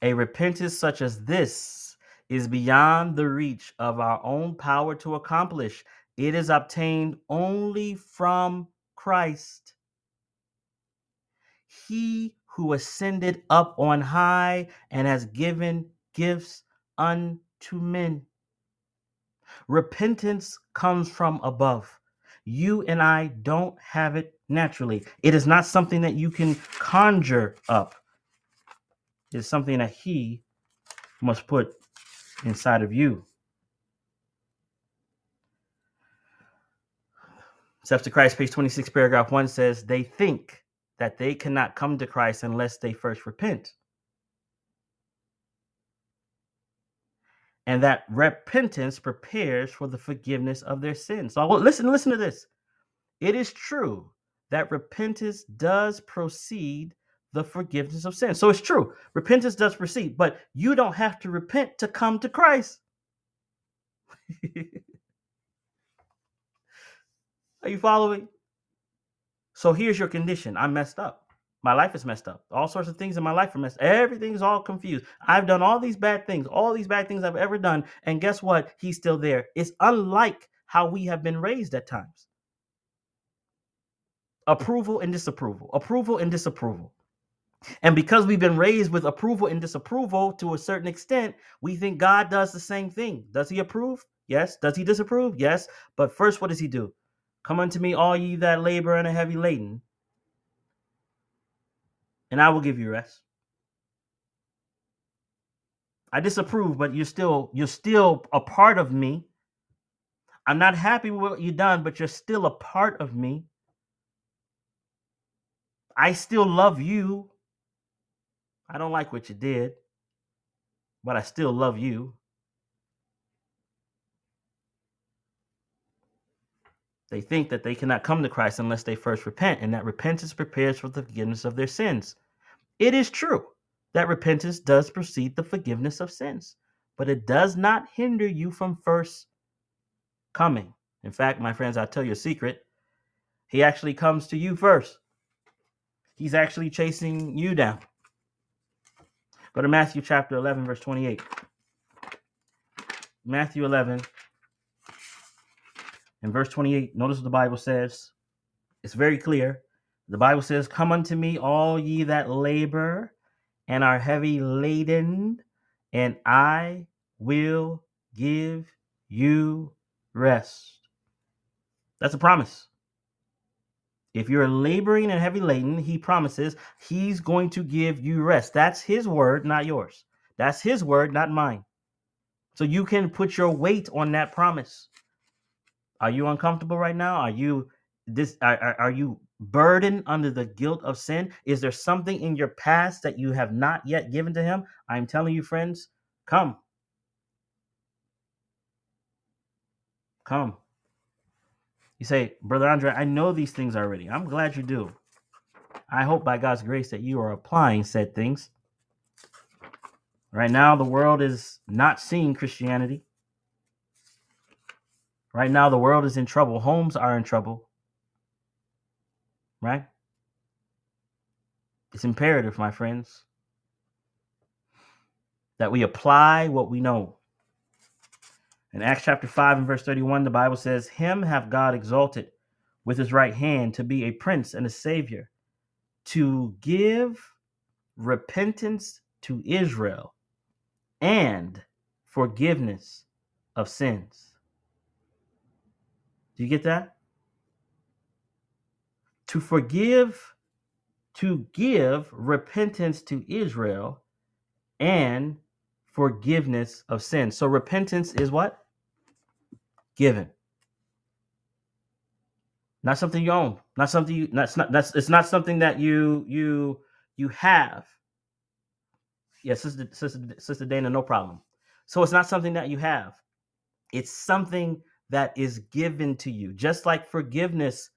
A repentance such as this is beyond the reach of our own power to accomplish. It is obtained only from Christ. He who ascended up on high and has given gifts unto men. Repentance comes from above. You and I don't have it naturally. It is not something that you can conjure up It is something that he must put inside of you. Steps to Christ, page 26, paragraph 1 says, They think that they cannot come to Christ unless they first repent. And that repentance prepares for the forgiveness of their sins. So listen, listen to this. It is true that repentance does proceed the forgiveness of sins. So it's true. Repentance does proceed, but you don't have to repent to come to Christ. Are you following? So here's your condition. I'm messed up. My life is messed up. All sorts of things in my life are messed. Everything's all confused. I've done all these bad things, all these bad things I've ever done, and guess what? He's still there. It's unlike how we have been raised at times. Approval and disapproval. Approval and disapproval. And because we've been raised with approval and disapproval to a certain extent, we think God does the same thing. Does he approve? Yes. Does he disapprove? Yes. But first, what does he do? Come unto me, all ye that labor and are heavy laden, and I will give you rest. I disapprove, but you're still you're still a part of me. I'm not happy with what you've done, but you're still a part of me. I still love you. I don't like what you did, but I still love you. They think that they cannot come to Christ unless they first repent, and that repentance prepares for the forgiveness of their sins. It is true that repentance does precede the forgiveness of sins, but it does not hinder you from first coming. In fact, my friends, I'll tell you a secret. He actually comes to you first. He's actually chasing you down. Go to Matthew chapter 11, verse 28. Matthew 11 and verse 28. Notice what the Bible says. It's very clear. The Bible says, Come unto me, all ye that labor and are heavy laden, and I will give you rest. That's a promise. If you're laboring and heavy laden, he promises he's going to give you rest. That's his word, not yours. That's his word, not mine. So you can put your weight on that promise. Are you uncomfortable right now? Are you this are, are, you burdened under the guilt of sin? Is there something in your past that you have not yet given to him? I'm telling you, friends, come. Come. You say, Brother Andre, I know these things already. I'm glad you do. I hope by God's grace that you are applying said things. Right now, the world is not seeing Christianity. Right now, the world is in trouble. Homes are in trouble. Right? It's imperative, my friends, that we apply what we know. In Acts chapter 5 and verse 31, the Bible says, Him have God exalted with his right hand to be a prince and a savior, to give repentance to Israel and forgiveness of sins. Do you get that? To forgive, to give repentance to Israel and forgiveness of sins. So repentance is what? Given. Not something you own. Not something you that's not that's it's not something that you you you have. Yes, yeah, sister, sister sister Dana, no problem. So it's not something that you have. It's something that is given to you, just like forgiveness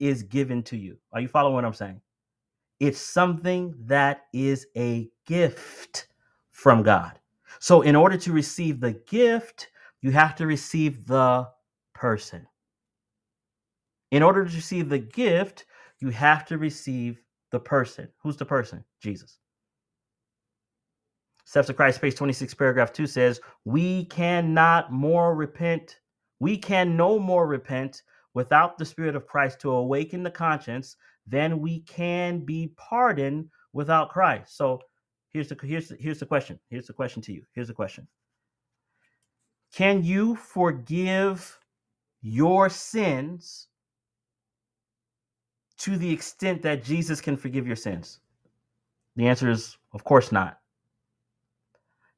is given to you. Are you following what I'm saying? It's something that is a gift from God. So, in order to receive the gift, you have to receive the person. In order to receive the gift, you have to receive the person. Who's the person? Jesus. Steps of Christ, page 26, paragraph 2 says, We cannot more repent. We can no more repent without the Spirit of Christ to awaken the conscience than we can be pardoned without Christ. So here's the here's the, here's the question. Here's the question to you. Here's the question. Can you forgive your sins to the extent that Jesus can forgive your sins? The answer is of course not.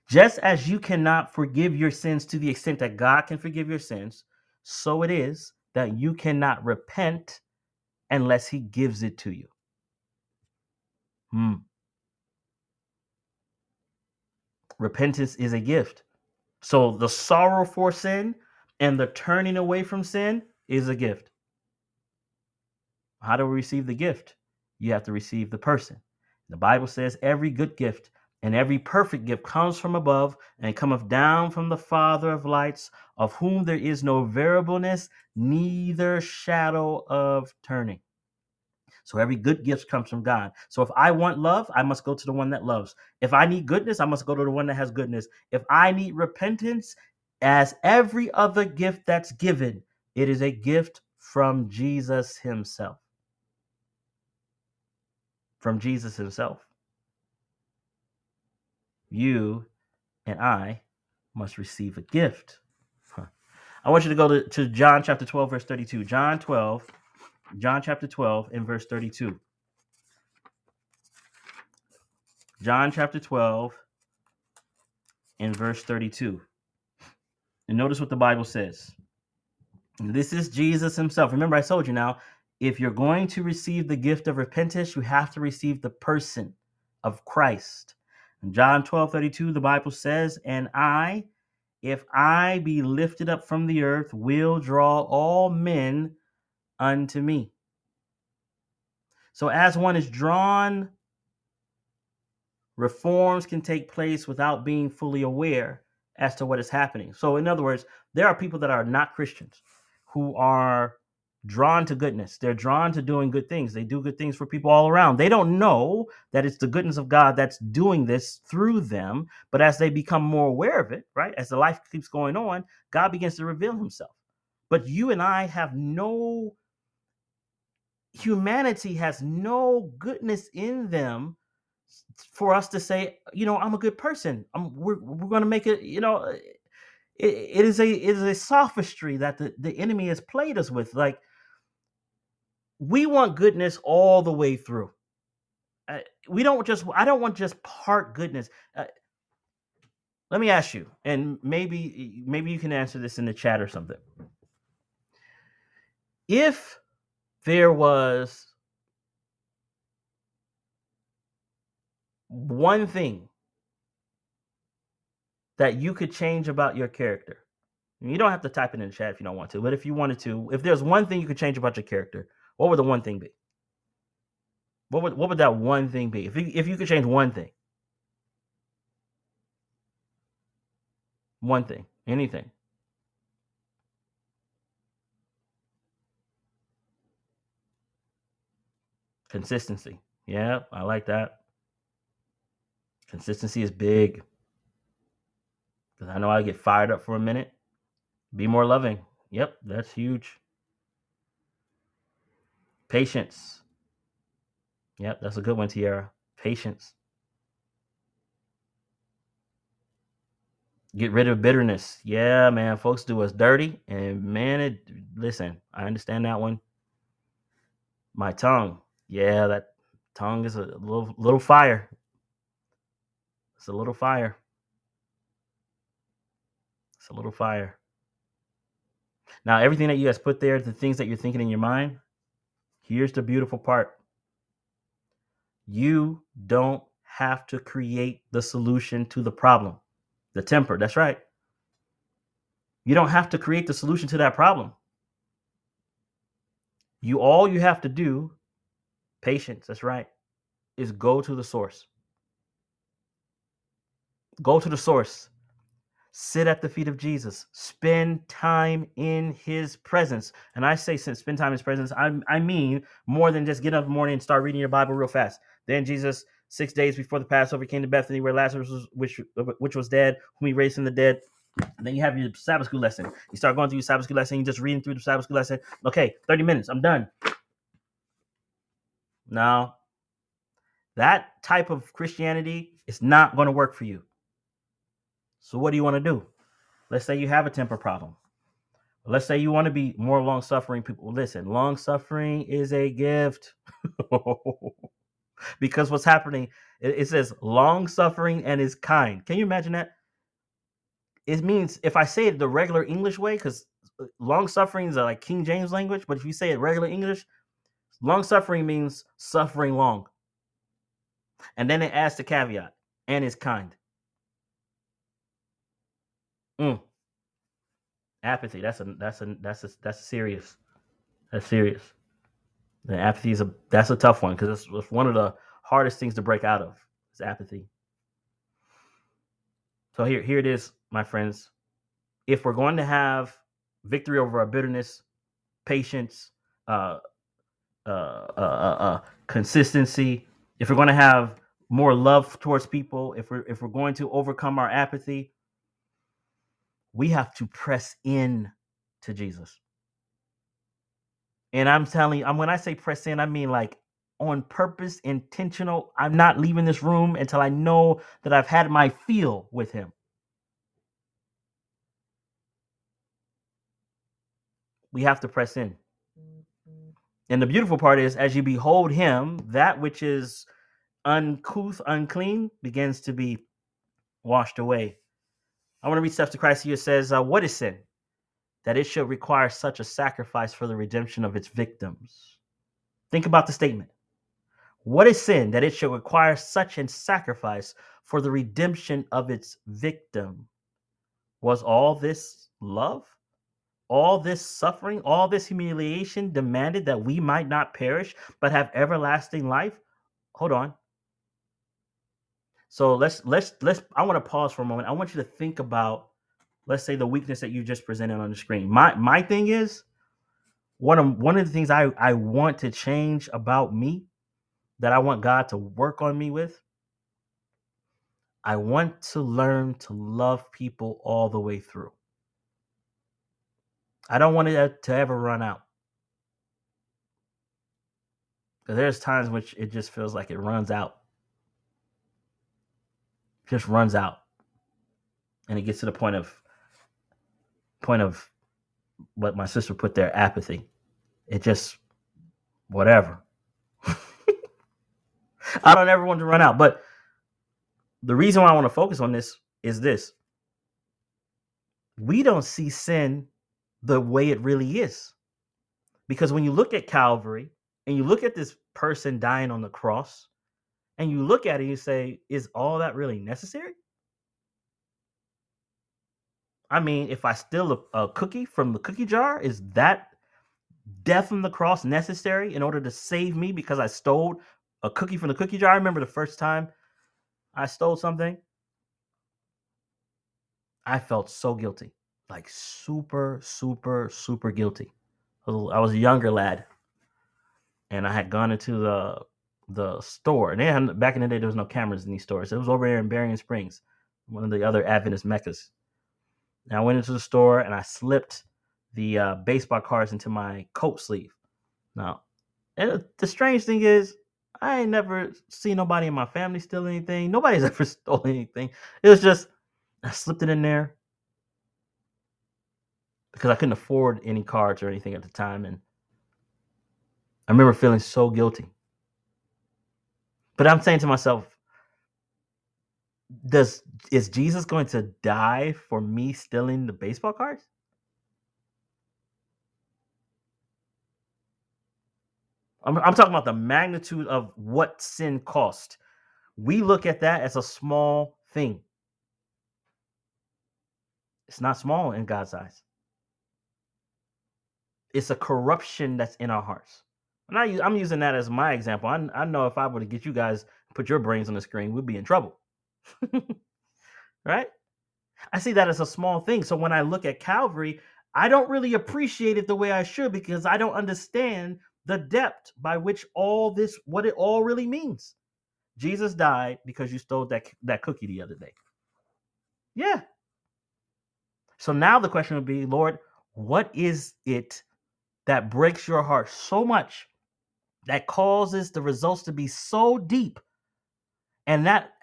Just as you cannot forgive your sins to the extent that God can forgive your sins, so it is that you cannot repent unless He gives it to you. Hmm. Repentance is a gift. So the sorrow for sin and the turning away from sin is a gift. How do we receive the gift? You have to receive the person. The Bible says every good gift and every perfect gift comes from above and cometh down from the Father of lights, of whom there is no variableness, neither shadow of turning. So every good gift comes from God. So if I want love, I must go to the one that loves. If I need goodness, I must go to the one that has goodness. If I need repentance, as every other gift that's given, it is a gift from Jesus Himself. From Jesus Himself you and I must receive a gift. I want you to go to, to John chapter 12, verse 32. John 12, John chapter 12, and verse 32. John chapter 12, and verse 32. And notice what the Bible says. This is Jesus himself. Remember, I told you now, if you're going to receive the gift of repentance, you have to receive the person of Christ. In John 12 32, the Bible says, And I, if I be lifted up from the earth, will draw all men unto me. So, as one is drawn, reforms can take place without being fully aware as to what is happening. So, in other words, there are people that are not Christians who are drawn to goodness. They're drawn to doing good things. They do good things for people all around. They don't know that it's the goodness of God that's doing this through them. But as they become more aware of it, right, as the life keeps going on, God begins to reveal himself. But you and I have no, humanity has no goodness in them for us to say, you know, I'm a good person. I'm, we're we're going to make it, you know, it, it is a it is a sophistry that the, the enemy has played us with. Like we want goodness all the way through. Uh, we don't just I don't want just part goodness. Uh, let me ask you, and maybe maybe you can answer this in the chat or something. If there was one thing that you could change about your character, you don't have to type it in the chat if you don't want to, but if you wanted to, if there's one thing you could change about your character, what would the one thing be? What would what would that one thing be? If you if you could change one thing. One thing, anything. Consistency. Yeah, I like that. Consistency is big. Because I know I get fired up for a minute. Be more loving. Yep, that's huge. Patience. Yep, that's a good one, Tiara. Patience. Get rid of bitterness. Yeah, man. Folks do us dirty. And man, it listen, I understand that one. My tongue. Yeah, that tongue is a little little fire. It's a little fire. It's a little fire. Now, everything that you guys put there, the things that you're thinking in your mind, here's the beautiful part. You don't have to create the solution to the problem. The temper, that's right. You don't have to create the solution to that problem. You all you have to do, patience, that's right, is go to the source. Go to the source. Sit at the feet of Jesus. Spend time in his presence. And I say spend time in his presence, I, I mean more than just get up in the morning and start reading your Bible real fast. Then Jesus, six days before the Passover, came to Bethany where Lazarus was, which, which was dead, whom he raised from the dead. And then you have your Sabbath school lesson. You start going through your Sabbath school lesson, you just reading through the Sabbath school lesson. Okay, 30 minutes, I'm done. Now, that type of Christianity is not going to work for you. So what do you want to do? Let's say you have a temper problem. Let's say you want to be more long suffering people. Listen, long suffering is a gift. because what's happening, it, says long suffering and is kind. Can you imagine that? It means if I say it the regular English way, because uh, long suffering is like King James language, but if you say it regular English, long suffering means suffering long. And then it adds the caveat and is kind. Mm. Apathy. That's a that's a that's a that's serious. That's serious. The apathy is a that's a tough one because it's, it's one of the hardest things to break out of. Is apathy. So here here it is, my friends. If we're going to have victory over our bitterness, patience, uh, uh, uh, uh, uh consistency, if we're going to have more love towards people, if we're if we're going to overcome our apathy, we have to press in to Jesus. And I'm telling you, I'm when I say press in, I mean like on purpose, intentional. I'm not leaving this room until I know that I've had my feel with him. We have to press in. And the beautiful part is, as you behold him, that which is uncouth, unclean, begins to be washed away. I want to read Steps to Christ here. It says, uh, What is sin? That it should require such a sacrifice for the redemption of its victims. Think about the statement. What is sin that it should require such a sacrifice for the redemption of its victim? Was all this love? All this suffering, all this humiliation demanded that we might not perish but have everlasting life? Hold on. So let's let's let's I want to pause for a moment. I want you to think about let's say the weakness that you just presented on the screen. My my thing is one of one of the things I, I want to change about me that I want God to work on me with. I want to learn to love people all the way through. I don't want it to ever run out. Because there's times which it just feels like it runs out. Just runs out. And it gets to the point of point of what my sister put there, apathy. It just whatever. I don't ever want to run out. But the reason why I want to focus on this is this. We don't see sin the way it really is. Because when you look at Calvary and you look at this person dying on the cross and you look at it, and you say, is all that really necessary? I mean, if I steal a, a cookie from the cookie jar, is that death on the cross necessary in order to save me because I stole a cookie from the cookie jar? I remember the first time I stole something. I felt so guilty, like super, super, super guilty. I was a younger lad, and I had gone into the the store. And they had back in the day there was no cameras in these stores. It was over there in Berrien Springs, one of the other Adventist meccas. And I went into the store and I slipped the uh, baseball cards into my coat sleeve. Now, and the strange thing is, I ain't never seen nobody in my family steal anything. Nobody's ever stolen anything. It was just I slipped it in there because I couldn't afford any cards or anything at the time, and I remember feeling so guilty. But I'm saying to myself, does is Jesus going to die for me stealing the baseball cards? I'm, I'm talking about the magnitude of what sin cost. We look at that as a small thing. It's not small in God's eyes. It's a corruption that's in our hearts. And I, I'm using that as my example. I, I know if I were to get you guys put your brains on the screen, we'd be in trouble. right? I see that as a small thing. So when I look at Calvary, I don't really appreciate it the way I should because I don't understand the depth by which all this, what it all really means. Jesus died because you stole that, that cookie the other day. Yeah. So now the question would be, Lord, what is it that breaks your heart so much that causes the results to be so deep and that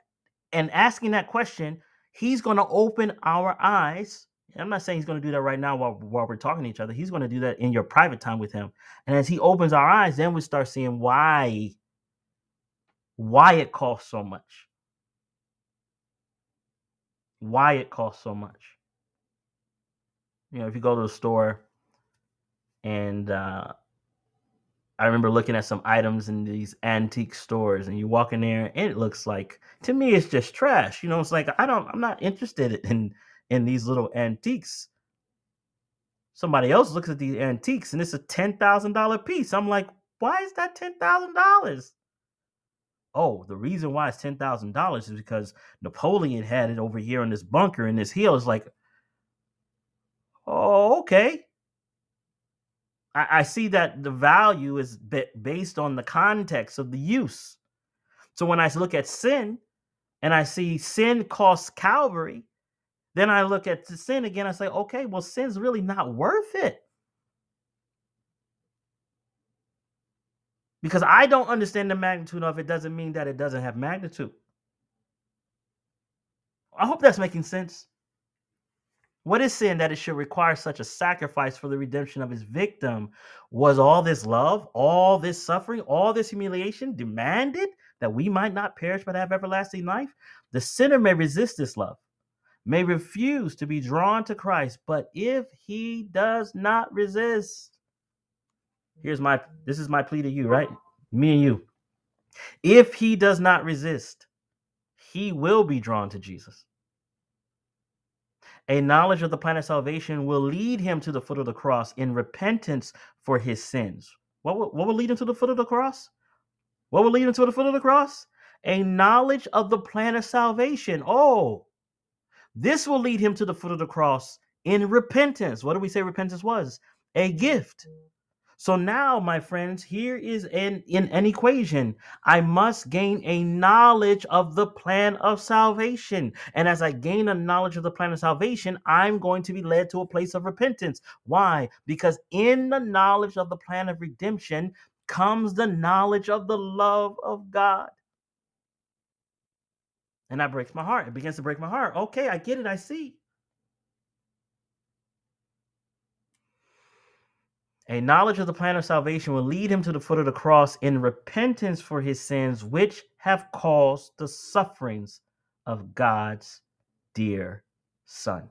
and asking that question, he's going to open our eyes. I'm not saying he's going to do that right now while, while we're talking to each other. He's going to do that in your private time with him. And as he opens our eyes, then we start seeing why why it costs so much. Why it costs so much. You know, if you go to the store and uh, I remember looking at some items in these antique stores, and you walk in there, and it looks like to me it's just trash. You know, it's like I don't, I'm not interested in in these little antiques. Somebody else looks at these antiques, and it's a ten thousand dollar piece. I'm like, why is that ten thousand dollars? Oh, the reason why it's ten thousand dollars is because Napoleon had it over here in this bunker in this hill. It's like, oh, okay. I, I see that the value is based on the context of the use. So when I look at sin and I see sin costs Calvary, then I look at the sin again. I say, okay, well, sin's really not worth it. Because I don't understand the magnitude of it doesn't mean that it doesn't have magnitude. I hope that's making sense. What is sin that it should require such a sacrifice for the redemption of his victim? Was all this love, all this suffering, all this humiliation demanded that we might not perish but have everlasting life? The sinner may resist this love, may refuse to be drawn to Christ, but if he does not resist, here's my this is my plea to you, right? Me and you. If he does not resist, he will be drawn to Jesus. A knowledge of the plan of salvation will lead him to the foot of the cross in repentance for his sins. What will, what will lead him to the foot of the cross? What will lead him to the foot of the cross? A knowledge of the plan of salvation. Oh, this will lead him to the foot of the cross in repentance. What do we say repentance was? A gift. So now, my friends, here is an, in an equation. I must gain a knowledge of the plan of salvation. And as I gain a knowledge of the plan of salvation, I'm going to be led to a place of repentance. Why? Because in the knowledge of the plan of redemption comes the knowledge of the love of God. And that breaks my heart. It begins to break my heart. Okay, I get it. I see. A knowledge of the plan of salvation will lead him to the foot of the cross in repentance for his sins, which have caused the sufferings of God's dear Son.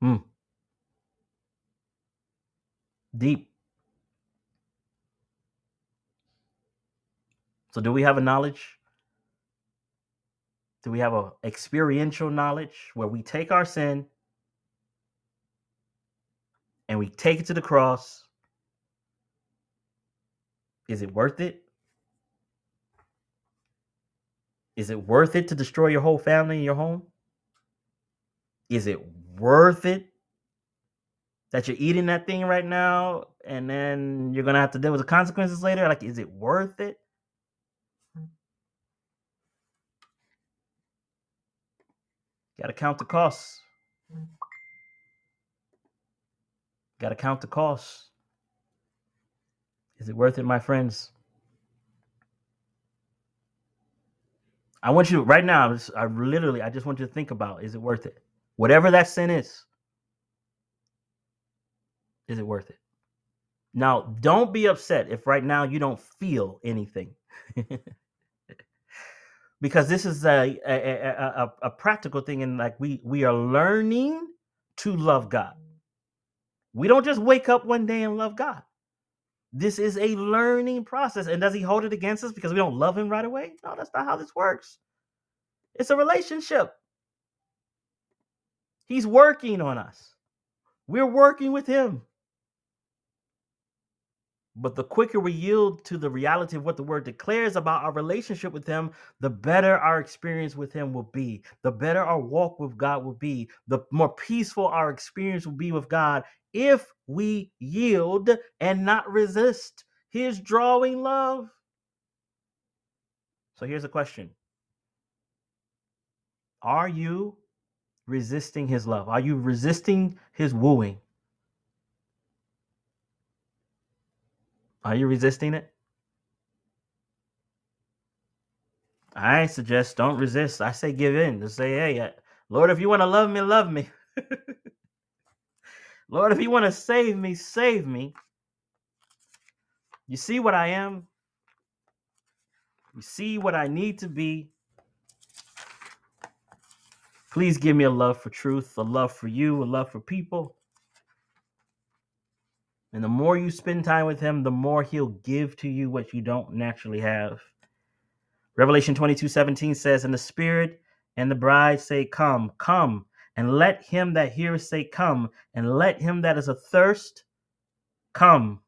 Hmm. Deep. So, do we have a knowledge? Do we have a experiential knowledge where we take our sin and we take it to the cross, is it worth it? Is it worth it to destroy your whole family and your home? Is it worth it that you're eating that thing right now and then you're going to have to deal with the consequences later? Like, is it worth it? Got to count the costs. Got to count the costs. Is it worth it, my friends? I want you right now. I literally, I just want you to think about: Is it worth it? Whatever that sin is, is it worth it? Now, don't be upset if right now you don't feel anything, because this is a a, a a, a practical thing, and like we we are learning to love God. We don't just wake up one day and love God. This is a learning process. And does he hold it against us because we don't love him right away? No, that's not how this works. It's a relationship. He's working on us. We're working with him. But the quicker we yield to the reality of what the word declares about our relationship with Him, the better our experience with Him will be. The better our walk with God will be. The more peaceful our experience will be with God if we yield and not resist His drawing love. So here's a question Are you resisting His love? Are you resisting His wooing? Are you resisting it? I suggest don't resist. I say give in. Just say, hey, uh, Lord, if you want to love me, love me. Lord, if you want to save me, save me. You see what I am? You see what I need to be? Please give me a love for truth, a love for you, a love for people. And the more you spend time with him, the more he'll give to you what you don't naturally have. Revelation 22 17 says, And the Spirit and the bride say, Come, come, and let him that heareth say, Come, and let him that is athirst come.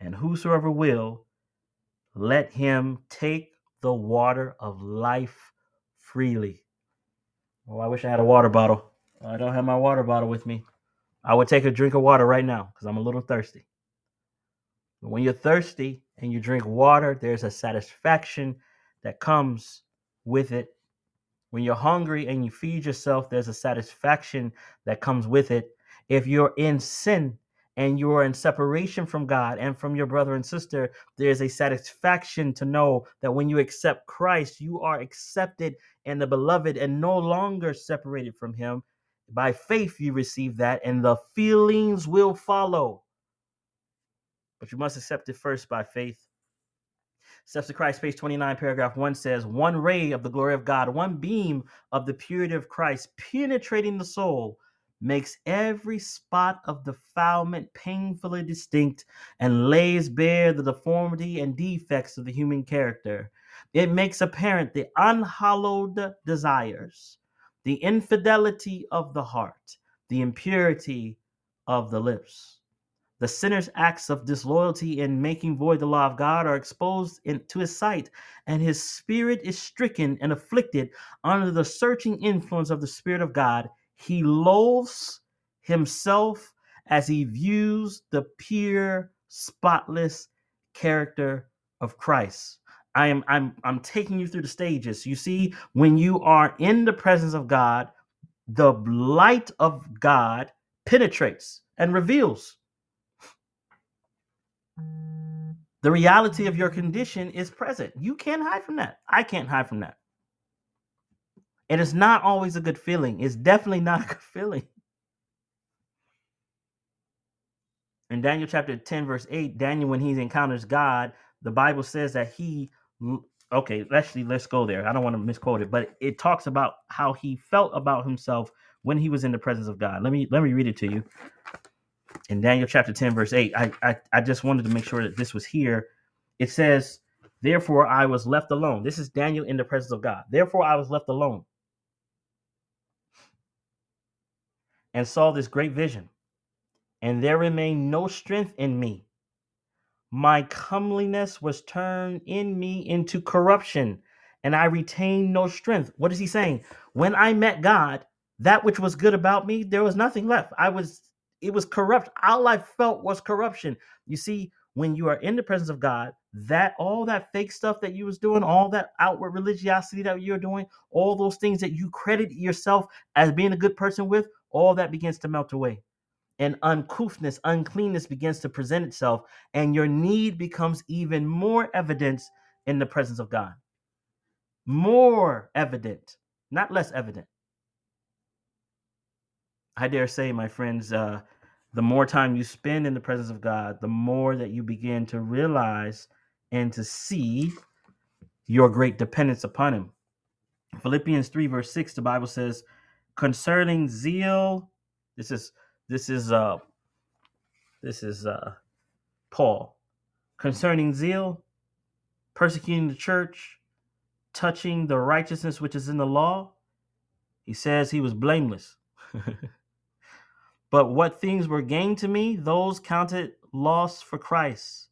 And whosoever will, let him take the water of life freely. Oh, I wish I had a water bottle. I don't have my water bottle with me. I would take a drink of water right now because I'm a little thirsty. But when you're thirsty and you drink water, there's a satisfaction that comes with it. When you're hungry and you feed yourself, there's a satisfaction that comes with it. If you're in sin and you are in separation from God and from your brother and sister, there's a satisfaction to know that when you accept Christ, you are accepted in the beloved and no longer separated from Him by faith, you receive that, and the feelings will follow. But you must accept it first by faith. Steps Christ, page 29, paragraph 1 says, One ray of the glory of God, one beam of the purity of Christ penetrating the soul, makes every spot of defilement painfully distinct and lays bare the deformity and defects of the human character. It makes apparent the unhallowed desires the infidelity of the heart, the impurity of the lips. The sinner's acts of disloyalty in making void the law of God are exposed in, to his sight, and his spirit is stricken and afflicted under the searching influence of the Spirit of God. He loathes himself as he views the pure, spotless character of Christ. I am I'm I'm taking you through the stages. You see, when you are in the presence of God, the light of God penetrates and reveals. The reality of your condition is present. You can't hide from that. I can't hide from that. It's not always a good feeling. It's definitely not a good feeling. In Daniel chapter 10, verse 8, Daniel, when he encounters God, the Bible says that he okay, actually let's go there. I don't want to misquote it, but it talks about how he felt about himself when he was in the presence of God. Let me let me read it to you. In Daniel chapter 10, verse 8, I I, I just wanted to make sure that this was here. It says, Therefore I was left alone. This is Daniel in the presence of God. Therefore I was left alone and saw this great vision, and there remained no strength in me my comeliness was turned in me into corruption, and I retained no strength. What is he saying? When I met God, that which was good about me, there was nothing left. I was, it was corrupt. All I felt was corruption. You see, when you are in the presence of God, that all that fake stuff that you was doing, all that outward religiosity that you're doing, all those things that you credit yourself as being a good person with, all that begins to melt away and uncouthness, uncleanness begins to present itself, and your need becomes even more evident in the presence of God. More evident, not less evident. I dare say, my friends, uh, the more time you spend in the presence of God, the more that you begin to realize and to see your great dependence upon Him. Philippians 3, verse 6, the Bible says, concerning zeal, this is this is uh this is uh Paul concerning zeal, persecuting the church, touching the righteousness which is in the law. He says he was blameless. but what things were gained to me, those counted loss for Christ.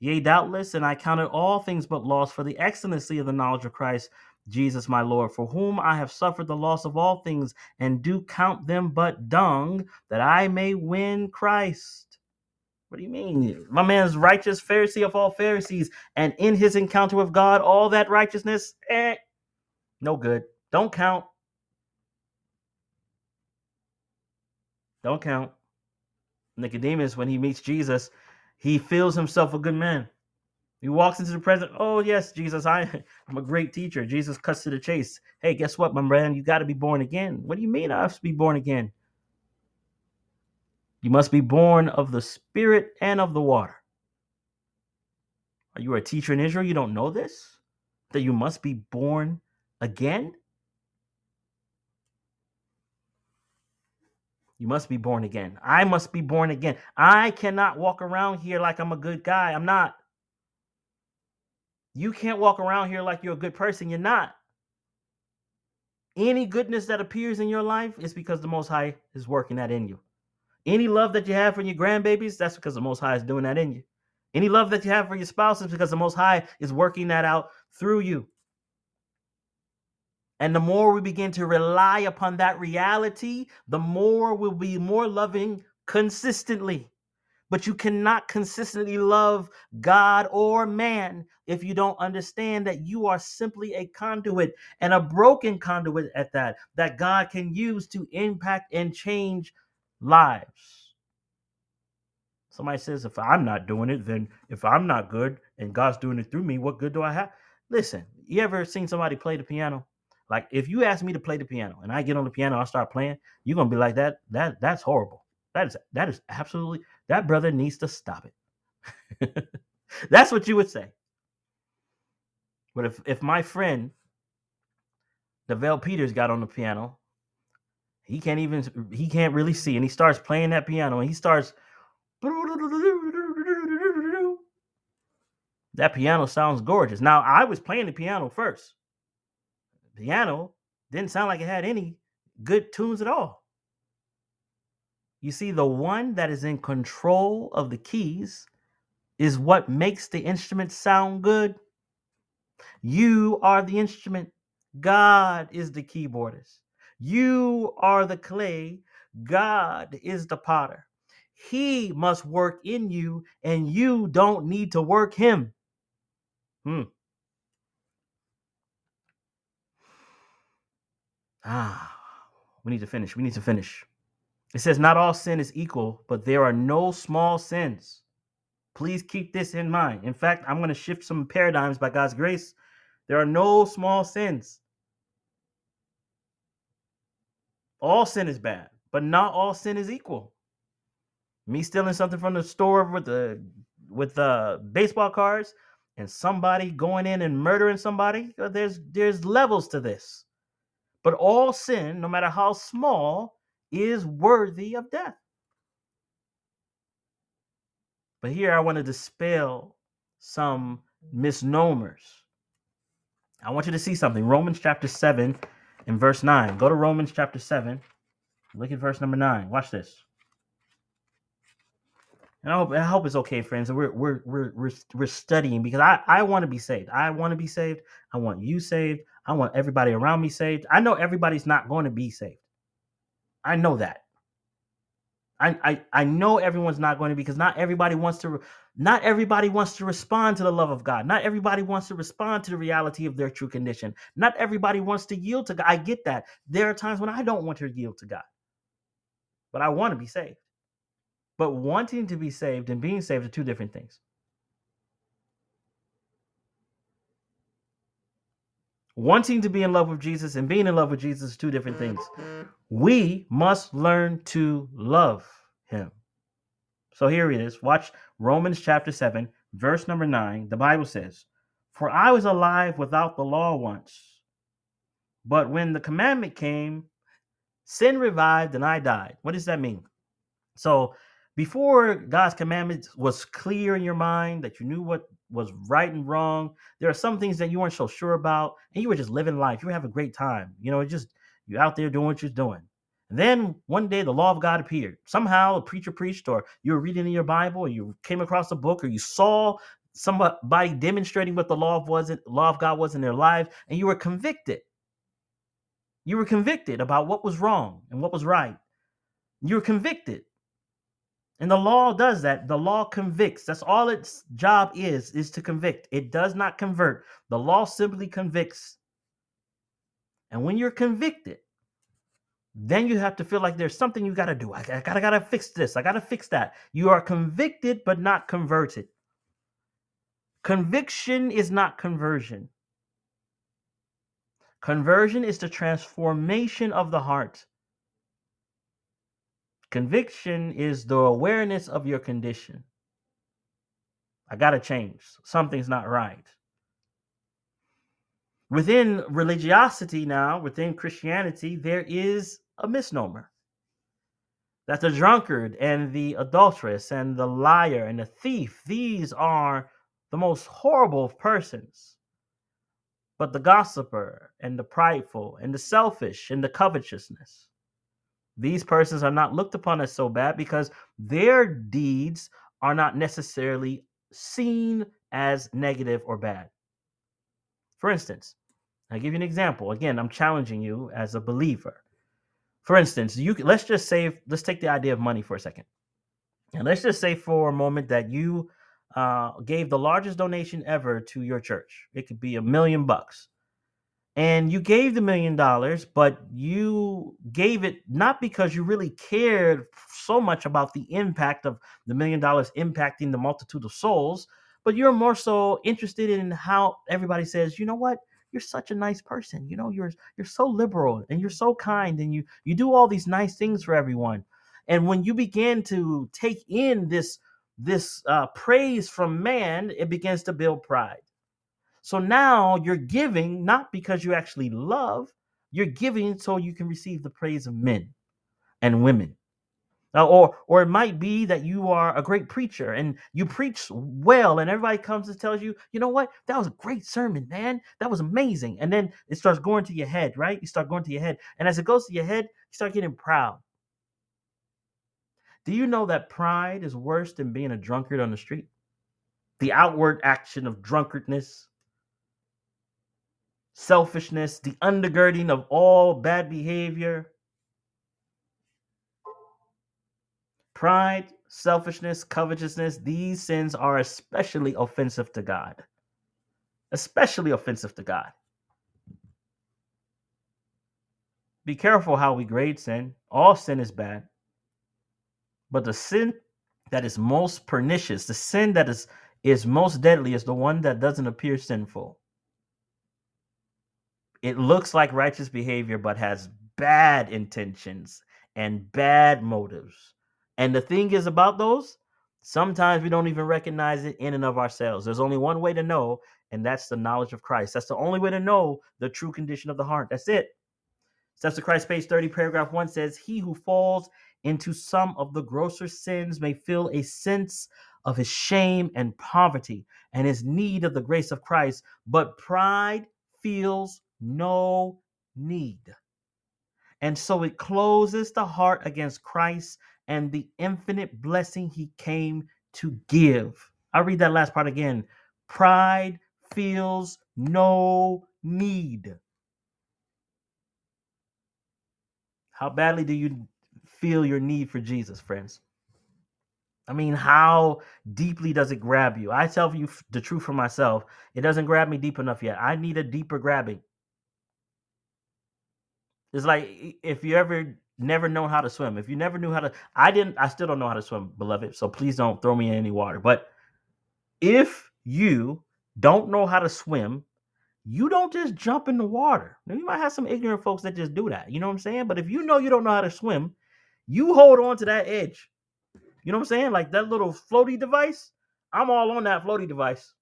Yea, doubtless, and I counted all things but loss for the excellency of the knowledge of Christ Jesus my Lord, for whom I have suffered the loss of all things, and do count them but dung, that I may win Christ. What do you mean? My man's righteous Pharisee of all Pharisees, and in his encounter with God, all that righteousness, eh, no good. Don't count. Don't count. Nicodemus, when he meets Jesus, he feels himself a good man. He walks into the present. Oh yes, Jesus, I, I'm a great teacher. Jesus cuts to the chase. Hey, guess what, my man? You got to be born again. What do you mean I have to be born again? You must be born of the Spirit and of the water. Are you a teacher in Israel? You don't know this? That you must be born again? You must be born again. I must be born again. I cannot walk around here like I'm a good guy. I'm not. You can't walk around here like you're a good person. You're not. Any goodness that appears in your life is because the Most High is working that in you. Any love that you have for your grandbabies, that's because the Most High is doing that in you. Any love that you have for your spouse is because the Most High is working that out through you. And the more we begin to rely upon that reality, the more we'll be more loving consistently. But you cannot consistently love God or man if you don't understand that you are simply a conduit and a broken conduit at that, that God can use to impact and change lives. Somebody says, if I'm not doing it, then if I'm not good and God's doing it through me, what good do I have? Listen, you ever seen somebody play the piano? Like if you ask me to play the piano and I get on the piano, I start playing, you're gonna be like that. That that's horrible. That is that is absolutely that brother needs to stop it. That's what you would say. But if if my friend Devel Peters got on the piano, he can't even he can't really see, and he starts playing that piano, and he starts. That piano sounds gorgeous. Now I was playing the piano first. Piano didn't sound like it had any good tunes at all. You see, the one that is in control of the keys is what makes the instrument sound good. You are the instrument, God is the keyboardist. You are the clay, God is the potter. He must work in you, and you don't need to work him. Hmm. Ah, we need to finish. We need to finish. It says, Not all sin is equal, but there are no small sins. Please keep this in mind. In fact, I'm going to shift some paradigms by God's grace. There are no small sins. All sin is bad, but not all sin is equal. Me stealing something from the store with the with the baseball cards and somebody going in and murdering somebody, uh, there's there's levels to this. But all sin, no matter how small, is worthy of death. But here I want to dispel some misnomers. I want you to see something. Romans chapter 7 and verse 9. Go to Romans chapter 7. Look at verse number 9. Watch this. And I hope, I hope it's okay, friends. We're, we're, we're, we're, we're studying because I, I want to be saved. I want to be saved. I want you saved. I want everybody around me saved. I know everybody's not going to be saved. I know that. I, I I know everyone's not going to be because not everybody wants to not everybody wants to respond to the love of God. Not everybody wants to respond to the reality of their true condition. Not everybody wants to yield to God. I get that. There are times when I don't want to yield to God. But I want to be saved. But wanting to be saved and being saved are two different things. Wanting to be in love with Jesus and being in love with Jesus is two different things. We must learn to love him. So here it is. Watch Romans chapter 7, verse number 9. The Bible says, For I was alive without the law once, but when the commandment came, sin revived and I died. What does that mean? So before God's commandments was clear in your mind that you knew what was right and wrong, there are some things that you weren't so sure about, and you were just living life. You were having a great time. You know, just you're out there doing what you're doing. And then one day the law of God appeared. Somehow a preacher preached, or you were reading in your Bible, or you came across a book, or you saw somebody demonstrating what the law of was law of God was in their life, and you were convicted. You were convicted about what was wrong and what was right. You were convicted. And the law does that. The law convicts. That's all its job is, is to convict. It does not convert. The law simply convicts. And when you're convicted, then you have to feel like there's something you got to do. I, I gotta gotta fix this. I gotta fix that. You are convicted but not converted. Conviction is not conversion. Conversion is the transformation of the heart. Conviction is the awareness of your condition. I got to change. Something's not right. Within religiosity now, within Christianity, there is a misnomer that the drunkard and the adulteress and the liar and the thief, these are the most horrible of persons. But the gossiper and the prideful and the selfish and the covetousness, these persons are not looked upon as so bad because their deeds are not necessarily seen as negative or bad. For instance, I'll give you an example. Again, I'm challenging you as a believer. For instance, you let's just say let's take the idea of money for a second. And let's just say for a moment that you uh, gave the largest donation ever to your church. It could be a million bucks and you gave the million dollars, but you gave it not because you really cared so much about the impact of the million dollars impacting the multitude of souls, but you're more so interested in how everybody says, you know what, you're such a nice person. You know, you're you're so liberal and you're so kind, and you you do all these nice things for everyone. And when you begin to take in this this uh, praise from man, it begins to build pride so now you're giving not because you actually love, you're giving so you can receive the praise of men and women. Uh, or or it might be that you are a great preacher and you preach well and everybody comes and tells you you know what? That was a great sermon man. That was amazing. And then it starts going to your head right? You start going to your head. And as it goes to your head you start getting proud. Do you know that pride is worse than being a drunkard on the street? The outward action of drunkardness selfishness, the undergirding of all bad behavior. Pride selfishness, covetousness, these sins are especially offensive to God. Especially offensive to God. Be careful how we grade sin. All sin is bad. But the sin that is most pernicious, the sin that is is most deadly is the one that doesn't appear sinful. It looks like righteous behavior but has bad intentions and bad motives. And the thing is about those, sometimes we don't even recognize it in and of ourselves. There's only one way to know, and that's the knowledge of Christ. That's the only way to know the true condition of the heart. That's it. Steps to Christ, page 30, paragraph 1 says, He who falls into some of the grosser sins may feel a sense of his shame and poverty and his need of the grace of Christ, but pride feels no need. And so it closes the heart against Christ and the infinite blessing he came to give. I'll read that last part again. Pride feels no need. How badly do you feel your need for Jesus, friends? I mean, how deeply does it grab you? I tell you the truth for myself. It doesn't grab me deep enough yet. I need a deeper grabbing. It's like if you ever never known how to swim. If you never knew how to, I didn't, I still don't know how to swim, beloved. So please don't throw me in any water. But if you don't know how to swim, you don't just jump in the water. Now, you might have some ignorant folks that just do that. You know what I'm saying? But if you know you don't know how to swim, you hold on to that edge. You know what I'm saying? Like that little floaty device. I'm all on that floaty device.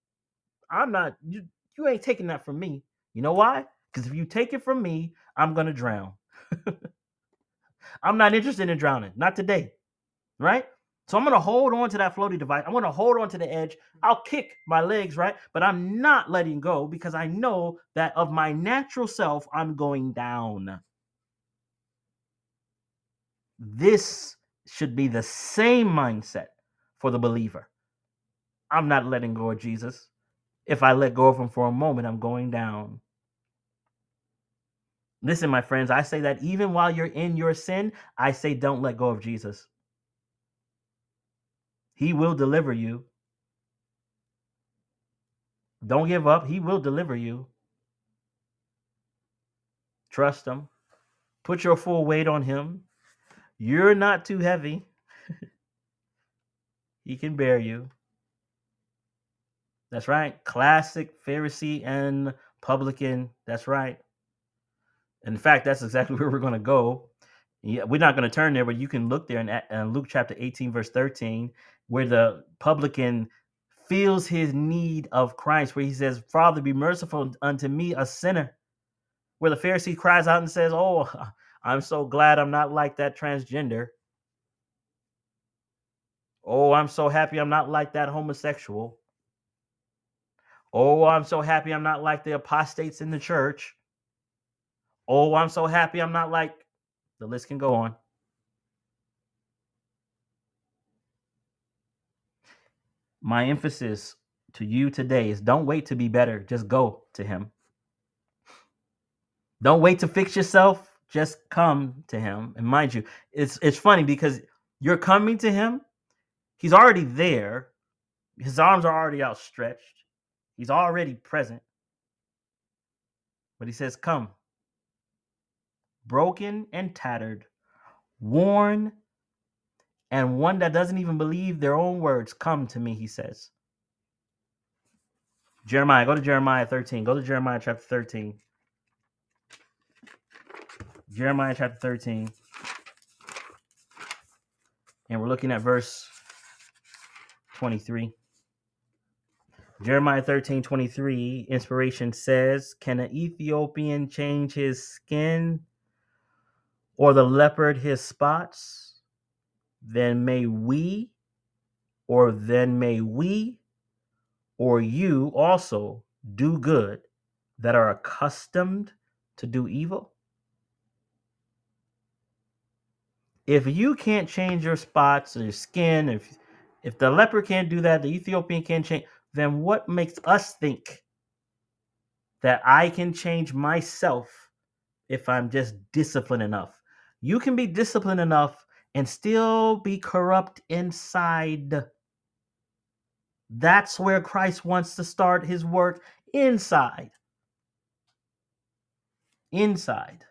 I'm not, you, you ain't taking that from me. You know why? Because if you take it from me, I'm going to drown. I'm not interested in drowning. Not today. Right? So I'm going to hold on to that floaty device. I'm going to hold on to the edge. Mm-hmm. I'll kick my legs, right? But I'm not letting go because I know that of my natural self, I'm going down. This should be the same mindset for the believer. I'm not letting go of Jesus. If I let go of him for a moment, I'm going down. Listen, my friends, I say that even while you're in your sin, I say don't let go of Jesus. He will deliver you. Don't give up. He will deliver you. Trust him. Put your full weight on him. You're not too heavy. he can bear you. That's right. Classic Pharisee and publican. That's right. In fact, that's exactly where we're going to go. Yeah, we're not going to turn there, but you can look there in, uh, in Luke chapter 18, verse 13, where the publican feels his need of Christ, where he says, Father, be merciful unto me, a sinner. Where the Pharisee cries out and says, Oh, I'm so glad I'm not like that transgender. Oh, I'm so happy I'm not like that homosexual. Oh, I'm so happy I'm not like the apostates in the church. Oh, I'm so happy I'm not like the list can go on. My emphasis to you today is don't wait to be better, just go to him. Don't wait to fix yourself, just come to him. And mind you, it's it's funny because you're coming to him, he's already there. His arms are already outstretched. He's already present. But he says, "Come." Broken and tattered, worn, and one that doesn't even believe their own words. Come to me, he says. Jeremiah, go to Jeremiah 13. Go to Jeremiah chapter 13. Jeremiah chapter 13. And we're looking at verse 23. Jeremiah 13 23, inspiration says, Can an Ethiopian change his skin or the leopard his spots, then may we, or then may we, or you also do good that are accustomed to do evil? If you can't change your spots or your skin, if if the leopard can't do that, the Ethiopian can't change, then what makes us think that I can change myself if I'm just disciplined enough? You can be disciplined enough and still be corrupt inside. That's where Christ wants to start his work inside. Inside.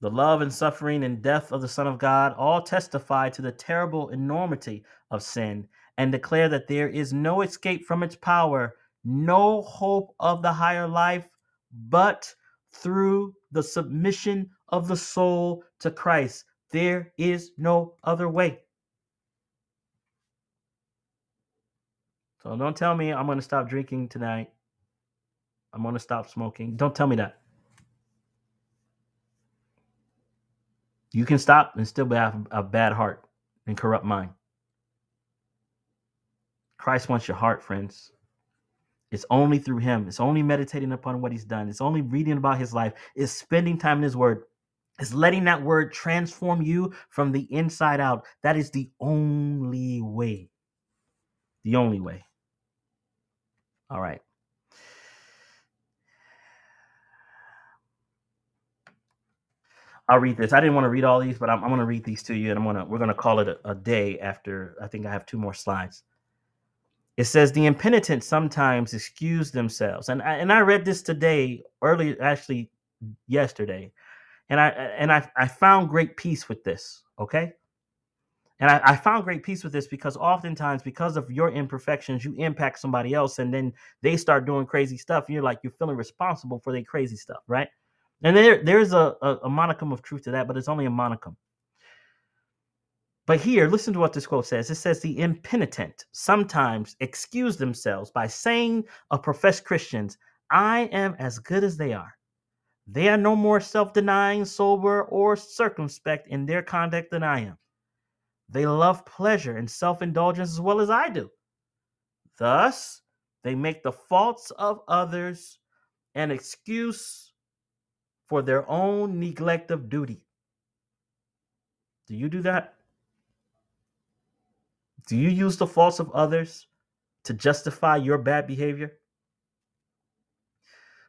The love and suffering and death of the Son of God all testify to the terrible enormity of sin and declare that there is no escape from its power, no hope of the higher life, but through the submission of the soul to Christ. There is no other way. So don't tell me I'm going to stop drinking tonight. I'm going to stop smoking. Don't tell me that. You can stop and still have a bad heart and corrupt mind. Christ wants your heart, friends. It's only through him. It's only meditating upon what he's done. It's only reading about his life. It's spending time in his word. It's letting that word transform you from the inside out. That is the only way. The only way. All right. I'll read this. I didn't want to read all these, but I'm, I'm going to read these to you, and I'm gonna we're gonna call it a, a day after. I think I have two more slides. It says the impenitent sometimes excuse themselves, and I, and I read this today, early actually yesterday, and I and I I found great peace with this. Okay, and I, I found great peace with this because oftentimes, because of your imperfections, you impact somebody else, and then they start doing crazy stuff. And you're like you're feeling responsible for their crazy stuff, right? And there there's a, a, a monicum of truth to that, but it's only a monicum. But here, listen to what this quote says. It says the impenitent sometimes excuse themselves by saying of professed Christians, I am as good as they are. They are no more self denying, sober, or circumspect in their conduct than I am. They love pleasure and self indulgence as well as I do. Thus, they make the faults of others an excuse for their own neglect of duty. Do you do that? Do you use the faults of others to justify your bad behavior?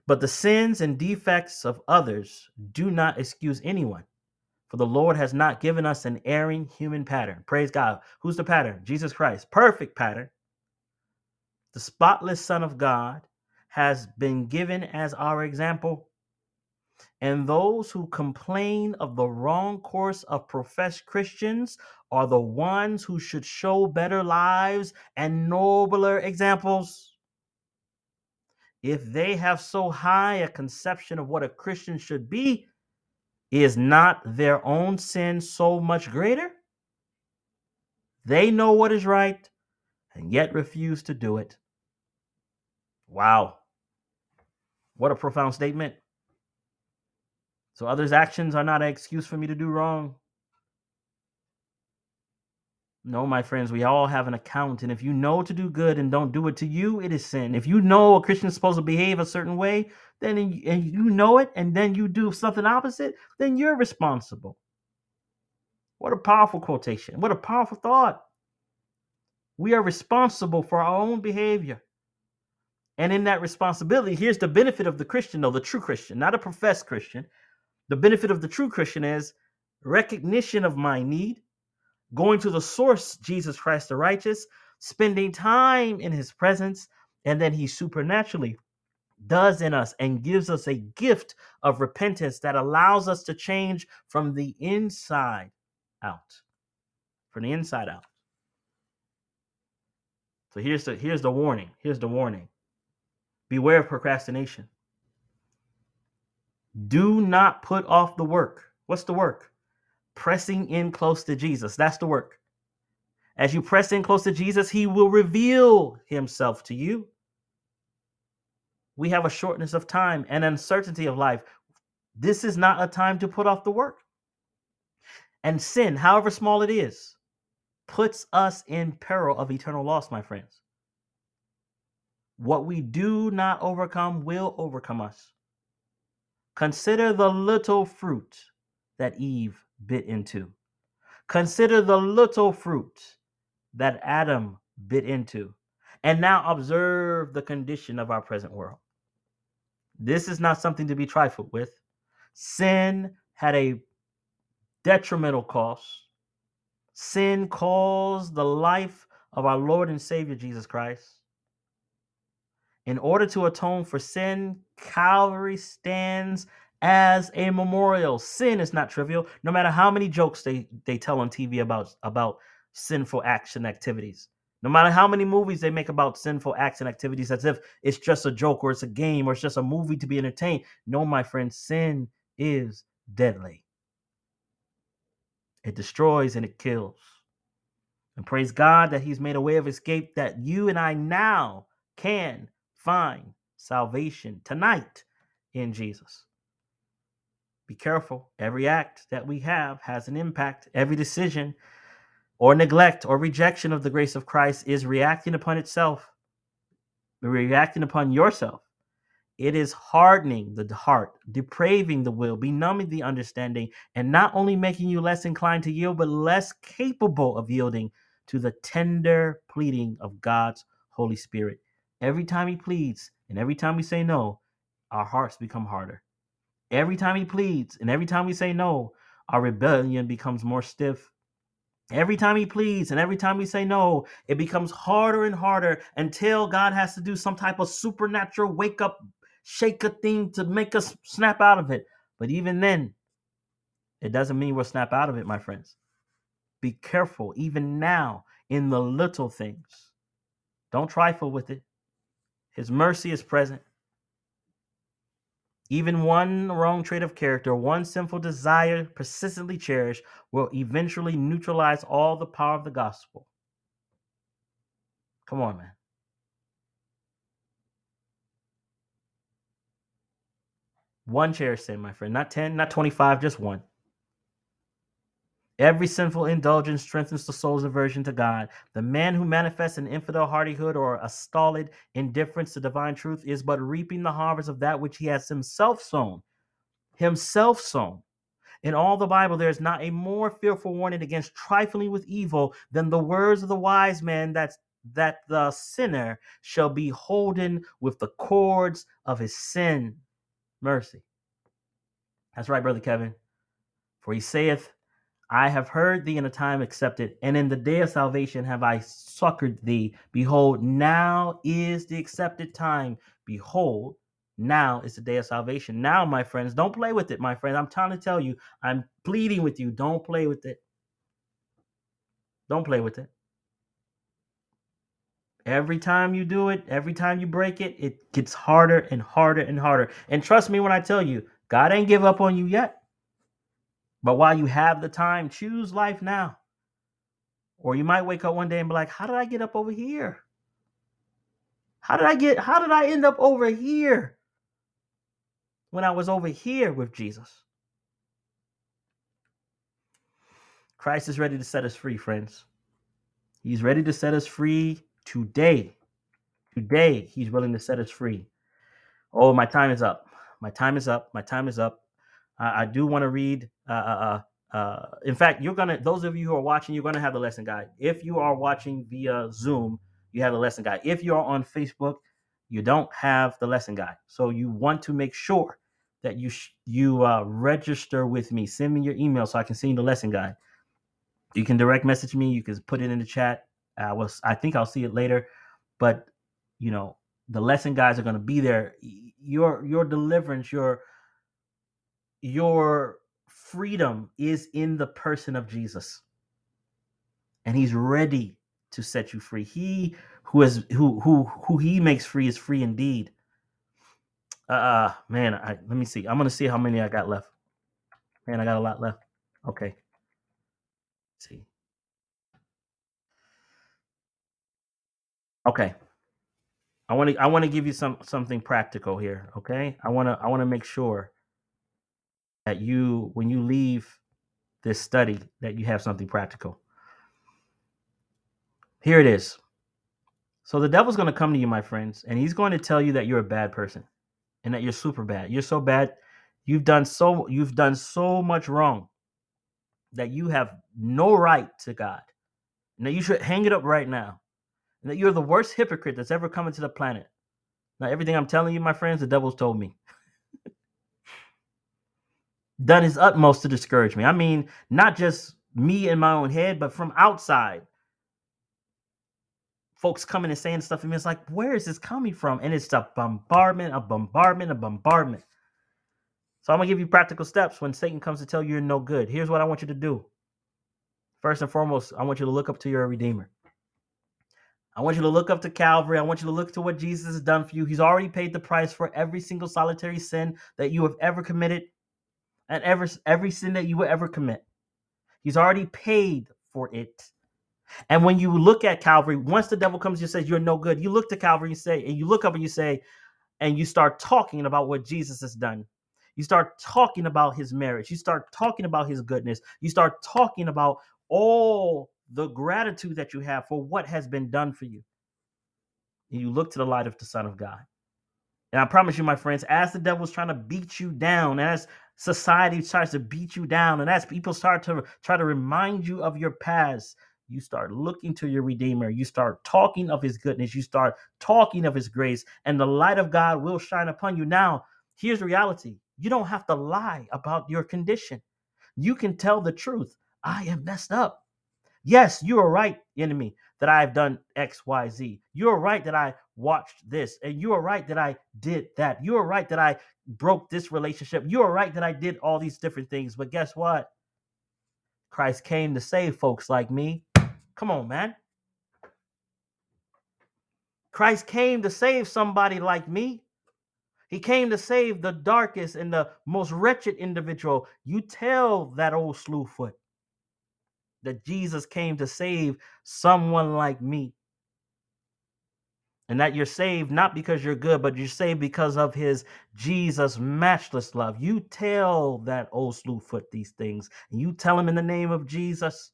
But the sins and defects of others do not excuse anyone. For the Lord has not given us an erring human pattern. Praise God. Who's the pattern? Jesus Christ. Perfect pattern. The spotless Son of God has been given as our example and those who complain of the wrong course of professed Christians are the ones who should show better lives and nobler examples. If they have so high a conception of what a Christian should be, is not their own sin so much greater? They know what is right and yet refuse to do it. Wow. What a profound statement. So others' actions are not an excuse for me to do wrong. No, my friends, we all have an account. And if you know to do good and don't do it to you, it is sin. If you know a Christian is supposed to behave a certain way, then and you know it, and then you do something opposite, then you're responsible. What a powerful quotation. What a powerful thought. We are responsible for our own behavior. And in that responsibility, here's the benefit of the Christian, though, the true Christian, not a professed Christian. The benefit of the true Christian is recognition of my need, going to the source, Jesus Christ the righteous, spending time in his presence, and then he supernaturally does in us and gives us a gift of repentance that allows us to change from the inside out. From the inside out. So here's the here's the warning. Here's the warning. Beware of procrastination. Do not put off the work. What's the work? Pressing in close to Jesus. That's the work. As you press in close to Jesus, he will reveal himself to you. We have a shortness of time and uncertainty of life. This is not a time to put off the work. And sin, however small it is, puts us in peril of eternal loss, my friends. What we do not overcome will overcome us. Consider the little fruit that Eve bit into. Consider the little fruit that Adam bit into. And now observe the condition of our present world. This is not something to be trifled with. Sin had a detrimental cost. Sin caused the life of our Lord and Savior Jesus Christ. In order to atone for sin, Calvary stands as a memorial. Sin is not trivial, no matter how many jokes they, they tell on TV about, about sinful action activities. No matter how many movies they make about sinful acts and activities as if it's just a joke or it's a game or it's just a movie to be entertained. No, my friend, sin is deadly. It destroys and it kills. And praise God that He's made a way of escape that you and I now can find salvation tonight in Jesus. Be careful. Every act that we have has an impact. Every decision or neglect or rejection of the grace of Christ is reacting upon itself, reacting upon yourself. It is hardening the heart, depraving the will, benumbing the understanding, and not only making you less inclined to yield, but less capable of yielding to the tender pleading of God's Holy Spirit. Every time He pleads and every time we say no, our hearts become harder. Every time he pleads and every time we say no, our rebellion becomes more stiff. Every time he pleads and every time we say no, it becomes harder and harder until God has to do some type of supernatural wake up, shake a thing to make us snap out of it. But even then, it doesn't mean we'll snap out of it, my friends. Be careful, even now, in the little things. Don't trifle with it. His mercy is present. Even one wrong trait of character, one sinful desire persistently cherished, will eventually neutralize all the power of the gospel. Come on, man. One cherished sin, my friend. Not 10, not 25, just one. Every sinful indulgence strengthens the soul's aversion to God. The man who manifests an infidel hardihood or a stolid indifference to divine truth is but reaping the harvest of that which he has himself sown. Himself sown. In all the Bible, there is not a more fearful warning against trifling with evil than the words of the wise man that, that the sinner shall be holden with the cords of his sin. Mercy. That's right, Brother Kevin. For he saith, I have heard thee in a time accepted, and in the day of salvation have I succored thee. Behold, now is the accepted time. Behold, now is the day of salvation. Now, my friends, don't play with it, my friends. I'm trying to tell you, I'm pleading with you, don't play with it. Don't play with it. Every time you do it, every time you break it, it gets harder and harder and harder. And trust me when I tell you, God ain't give up on you yet. But while you have the time, choose life now. Or you might wake up one day and be like, how did I get up over here? How did I get, how did I end up over here when I was over here with Jesus? Christ is ready to set us free, friends. He's ready to set us free today. Today, he's willing to set us free. Oh, my time is up. My time is up. My time is up. I, I do want to read. Uh, uh, uh, in fact, you're gonna. Those of you who are watching, you're gonna have the lesson guide. If you are watching via Zoom, you have the lesson guide. If you are on Facebook, you don't have the lesson guide. So you want to make sure that you sh- you uh, register with me. Send me your email so I can send you the lesson guide. You can direct message me. You can put it in the chat. I was. I think I'll see it later, but you know the lesson guides are going to be there. Your your deliverance, your your freedom is in the person of Jesus. And he's ready to set you free. He who is who who who he makes free is free indeed. Uh man, I, let me see. I'm gonna see how many I got left. Man, I got a lot left. Okay. Let's see. Okay. I want to I want to give you some something practical here, okay? I want to I want to make sure that you when you leave this study that you have something practical. Here it is. So the devil's going to come to you my friends and he's going to tell you that you're a bad person and that you're super bad. You're so bad. You've done so you've done so much wrong that you have no right to god. And that you should hang it up right now. And that you're the worst hypocrite that's ever come into the planet. Now everything i'm telling you my friends the devil's told me done his utmost to discourage me. I mean, not just me in my own head, but from outside, folks coming and saying stuff to me. It's like, where is this coming from? And it's a bombardment, a bombardment, a bombardment. So I'm gonna give you practical steps when Satan comes to tell you you're no good. Here's what I want you to do. First and foremost, I want you to look up to your Redeemer. I want you to look up to Calvary. I want you to look to what Jesus has done for you. He's already paid the price for every single solitary sin that you have ever committed and every every sin that you will ever commit. He's already paid for it. And when you look at Calvary, once the devil comes and says you're no good, you look to Calvary and say, and you look up and you say, and you start talking about what Jesus has done. You start talking about his marriage. You start talking about his goodness. You start talking about all the gratitude that you have for what has been done for you. And you look to the light of the Son of God. And I promise you, my friends, as the devil's trying to beat you down, as society starts to beat you down, and as people start to try to remind you of your past, you start looking to your Redeemer. You start talking of His goodness. You start talking of His grace, and the light of God will shine upon you. Now, here's reality you don't have to lie about your condition, you can tell the truth. I am messed up. Yes, you are right, enemy, that I have done X, Y, Z. You are right that I watched this. And you are right that I did that. You are right that I broke this relationship. You are right that I did all these different things. But guess what? Christ came to save folks like me. Come on, man. Christ came to save somebody like me. He came to save the darkest and the most wretched individual. You tell that old slewfoot that Jesus came to save someone like me. And that you're saved not because you're good, but you're saved because of his Jesus matchless love. You tell that old slewfoot these things, and you tell him in the name of Jesus.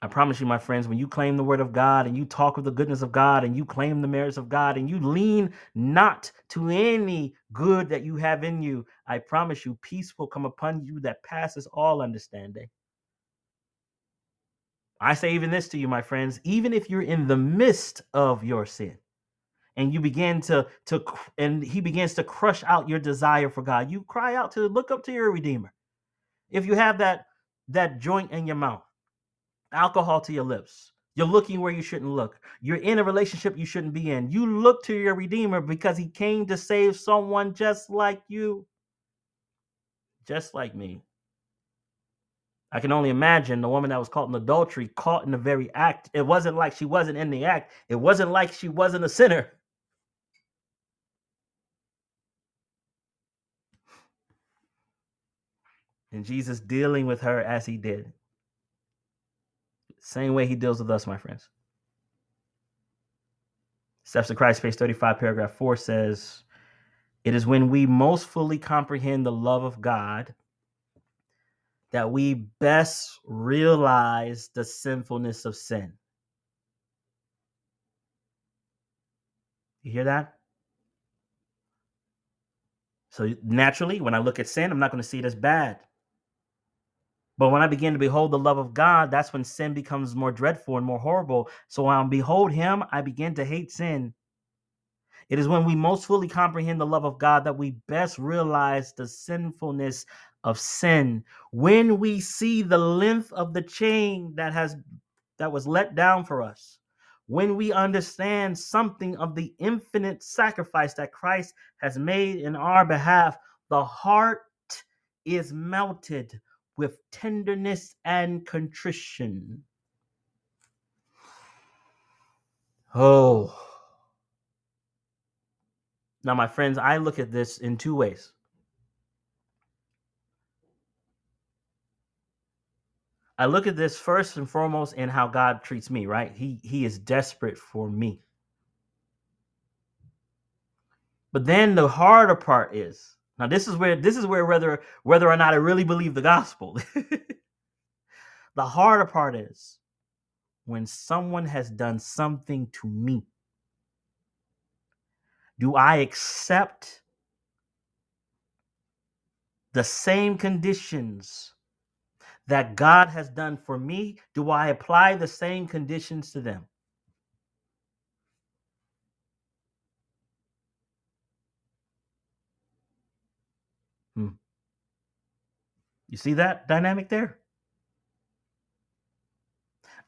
I promise you, my friends, when you claim the word of God and you talk of the goodness of God and you claim the merits of God and you lean not to any good that you have in you, I promise you, peace will come upon you that passes all understanding. I say even this to you, my friends, even if you're in the midst of your sin and you begin to to and he begins to crush out your desire for God, you cry out to look up to your redeemer. If you have that that joint in your mouth alcohol to your lips. You're looking where you shouldn't look. You're in a relationship you shouldn't be in. You look to your Redeemer because he came to save someone just like you, just like me. I can only imagine the woman that was caught in adultery, caught in the very act. It wasn't like she wasn't in the act, it wasn't like she wasn't a sinner. And Jesus dealing with her as he did. Same way he deals with us, my friends. Steps to Christ, page 35, paragraph 4 says, It is when we most fully comprehend the love of God that we best realize the sinfulness of sin. You hear that? So naturally, when I look at sin, I'm not going to see it as bad. But when I begin to behold the love of God, that's when sin becomes more dreadful and more horrible. So when I behold Him, I begin to hate sin. It is when we most fully comprehend the love of God that we best realize the sinfulness of sin. When we see the length of the chain that has that was let down for us. When we understand something of the infinite sacrifice that Christ has made in our behalf, the heart is melted with tenderness and contrition. Oh. Now, my friends, I look at this in two ways. I look at this first and foremost in how God treats me, right? He he is desperate for me. But then the harder part is now this is where this is where whether whether or not I really believe the gospel. the harder part is when someone has done something to me. Do I accept the same conditions that God has done for me, do I apply the same conditions to them? Hmm. You see that dynamic there?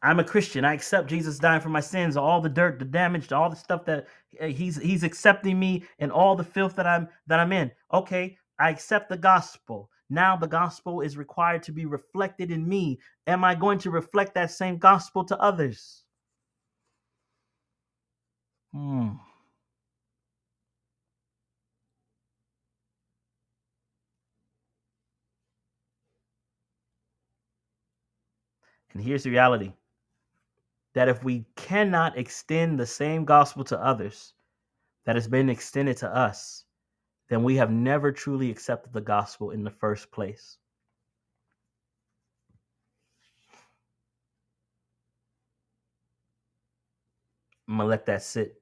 I'm a Christian. I accept Jesus dying for my sins, all the dirt, the damage, all the stuff that uh, he's he's accepting me and all the filth that I'm that I'm in. Okay, I accept the gospel. Now the gospel is required to be reflected in me. Am I going to reflect that same gospel to others? Hmm. And here's the reality that if we cannot extend the same gospel to others that has been extended to us, then we have never truly accepted the gospel in the first place. I'm going to let that sit.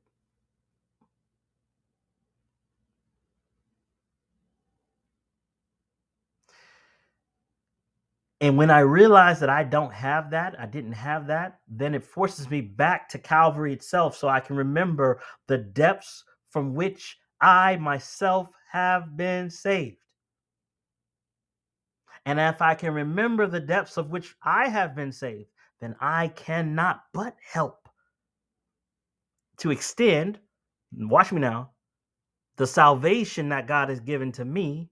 And when I realize that I don't have that, I didn't have that, then it forces me back to Calvary itself so I can remember the depths from which I myself have been saved. And if I can remember the depths of which I have been saved, then I cannot but help to extend, watch me now, the salvation that God has given to me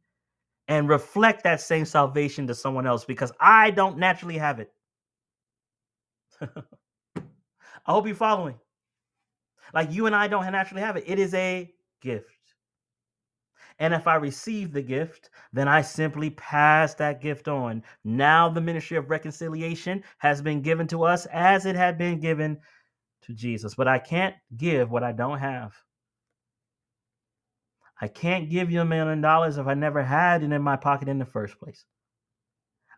and reflect that same salvation to someone else because I don't naturally have it. I hope you're following. Like you and I don't naturally have it. It is a gift. And if I receive the gift, then I simply pass that gift on. Now the ministry of reconciliation has been given to us as it had been given to Jesus. But I can't give what I don't have. I can't give you a million dollars if I never had it in my pocket in the first place.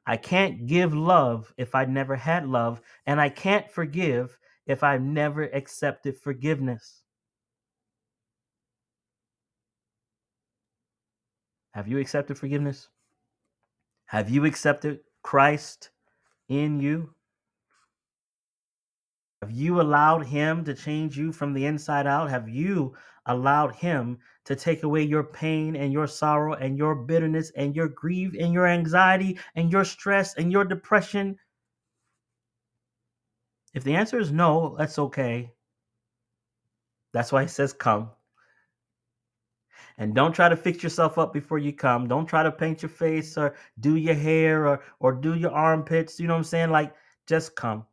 I can't give love if I never had love. And I can't forgive if I've never accepted forgiveness. Have you accepted forgiveness? Have you accepted Christ in you? Have you allowed Him to change you from the inside out? Have you allowed Him to take away your pain and your sorrow and your bitterness and your grief and your anxiety and your stress and your depression? If the answer is no, that's okay. That's why He says, Come. And don't try to fix yourself up before you come. Don't try to paint your face or do your hair or or do your armpits. You know what I'm saying? Like just come.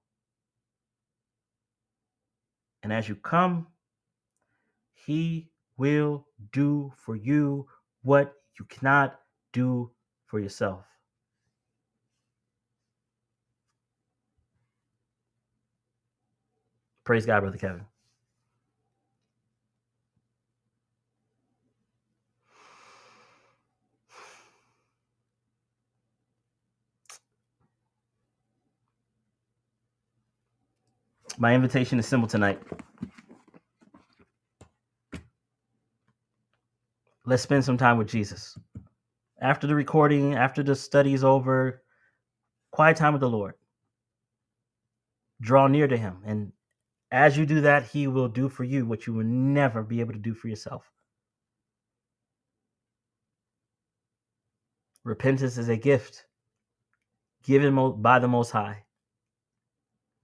And as you come, he will do for you what you cannot do for yourself. Praise God, Brother Kevin. My invitation is simple tonight. Let's spend some time with Jesus. After the recording, after the study is over, quiet time with the Lord. Draw near to Him. And as you do that, He will do for you what you will never be able to do for yourself. Repentance is a gift given by the Most High.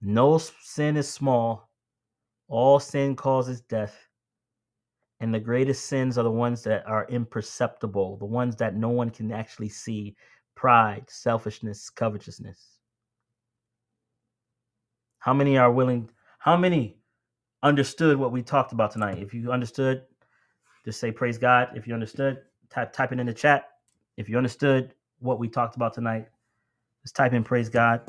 No sin is small. All sin causes death. And the greatest sins are the ones that are imperceptible, the ones that no one can actually see pride, selfishness, covetousness. How many are willing? How many understood what we talked about tonight? If you understood, just say praise God. If you understood, type, type it in the chat. If you understood what we talked about tonight, just type in praise God.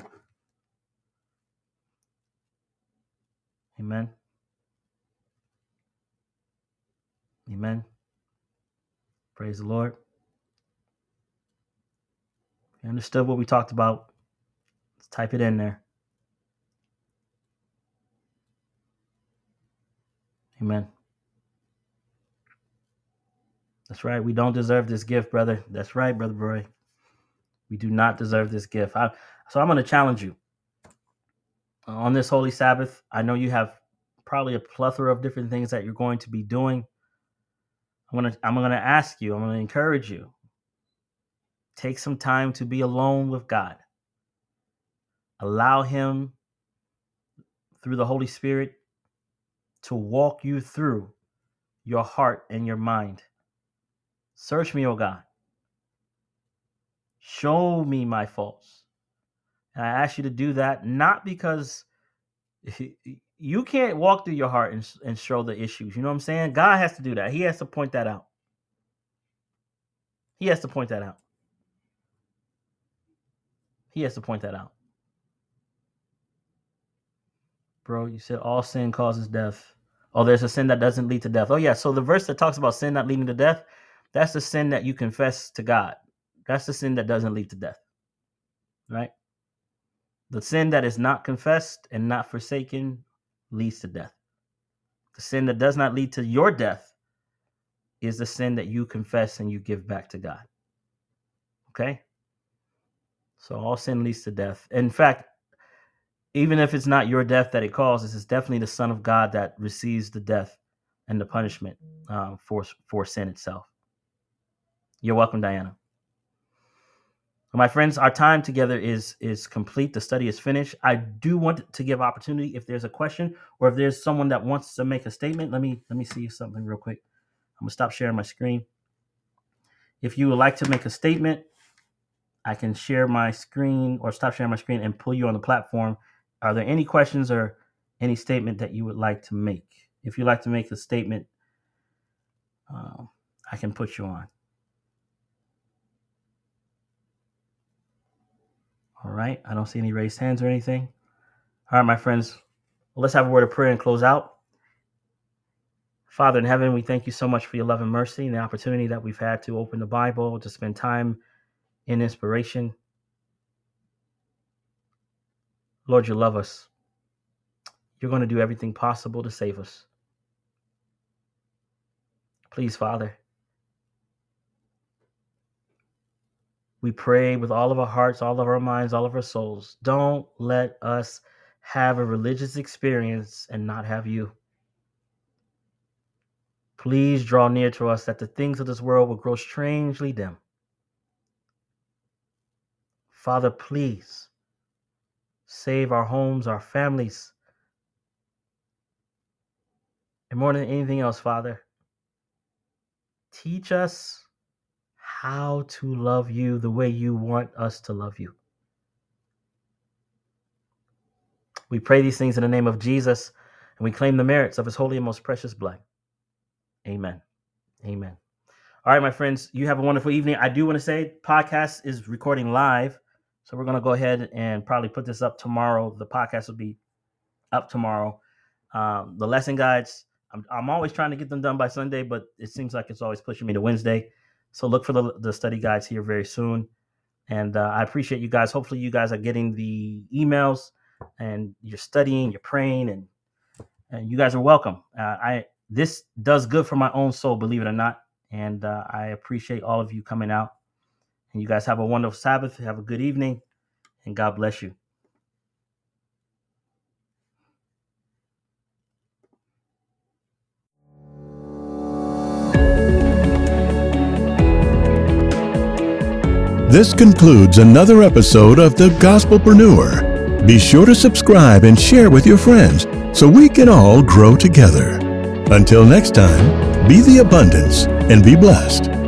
Amen. Amen. Praise the Lord. You understood what we talked about? Let's type it in there. Amen. That's right. We don't deserve this gift, brother. That's right, brother Roy. We do not deserve this gift. I, so I'm going to challenge you on this holy Sabbath. I know you have probably a plethora of different things that you're going to be doing. I'm gonna I'm gonna ask you. I'm gonna encourage you Take some time to be alone with God. Allow Him, through the Holy Spirit, to walk you through your heart and your mind. Search me, O God. Show me my faults. And I ask you to do that not because you can't walk through your heart and, and show the issues. You know what I'm saying? God has to do that. He has to point that out. He has to point that out. He has to point that out. Bro, you said all sin causes death. Oh, there's a sin that doesn't lead to death. Oh, yeah. So the verse that talks about sin not leading to death, that's the sin that you confess to God. That's the sin that doesn't lead to death. Right? The sin that is not confessed and not forsaken leads to death. The sin that does not lead to your death is the sin that you confess and you give back to God. Okay? So all sin leads to death. In fact, even if it's not your death that it causes, it's definitely the Son of God that receives the death and the punishment uh, for for sin itself. You're welcome, Diana. My friends, our time together is is complete. The study is finished. I do want to give opportunity if there's a question or if there's someone that wants to make a statement. Let me let me see something real quick. I'm gonna stop sharing my screen. If you would like to make a statement, I can share my screen or stop sharing my screen and pull you on the platform. Are there any questions or any statement that you would like to make? If you'd like to make a statement, uh, I can put you on. All right. I don't see any raised hands or anything. All right, my friends. Well, let's have a word of prayer and close out. Father in heaven, we thank you so much for your love and mercy and the opportunity that we've had to open the Bible, to spend time in inspiration. Lord, you love us. You're going to do everything possible to save us. Please, Father, we pray with all of our hearts, all of our minds, all of our souls. Don't let us have a religious experience and not have you. Please draw near to us that the things of this world will grow strangely dim Father, please save our homes, our families. And more than anything else, Father, teach us how to love you the way you want us to love you. We pray these things in the name of Jesus, and we claim the merits of his holy and most precious blood. Amen. Amen. All right, my friends, you have a wonderful evening. I do want to say podcast is recording live so we're gonna go ahead and probably put this up tomorrow. The podcast will be up tomorrow. Um, the lesson guides, I'm, I'm always trying to get them done by Sunday, but it seems like it's always pushing me to Wednesday. So look for the, the study guides here very soon. And uh, I appreciate you guys. Hopefully, you guys are getting the emails and you're studying, you're praying, and and you guys are welcome. Uh, I this does good for my own soul, believe it or not. And uh, I appreciate all of you coming out and you guys have a wonderful Sabbath. Have a good evening, and God bless you. This concludes another episode of The Gospelpreneur. Be sure to subscribe and share with your friends so we can all grow together. Until next time, be the abundance and be blessed.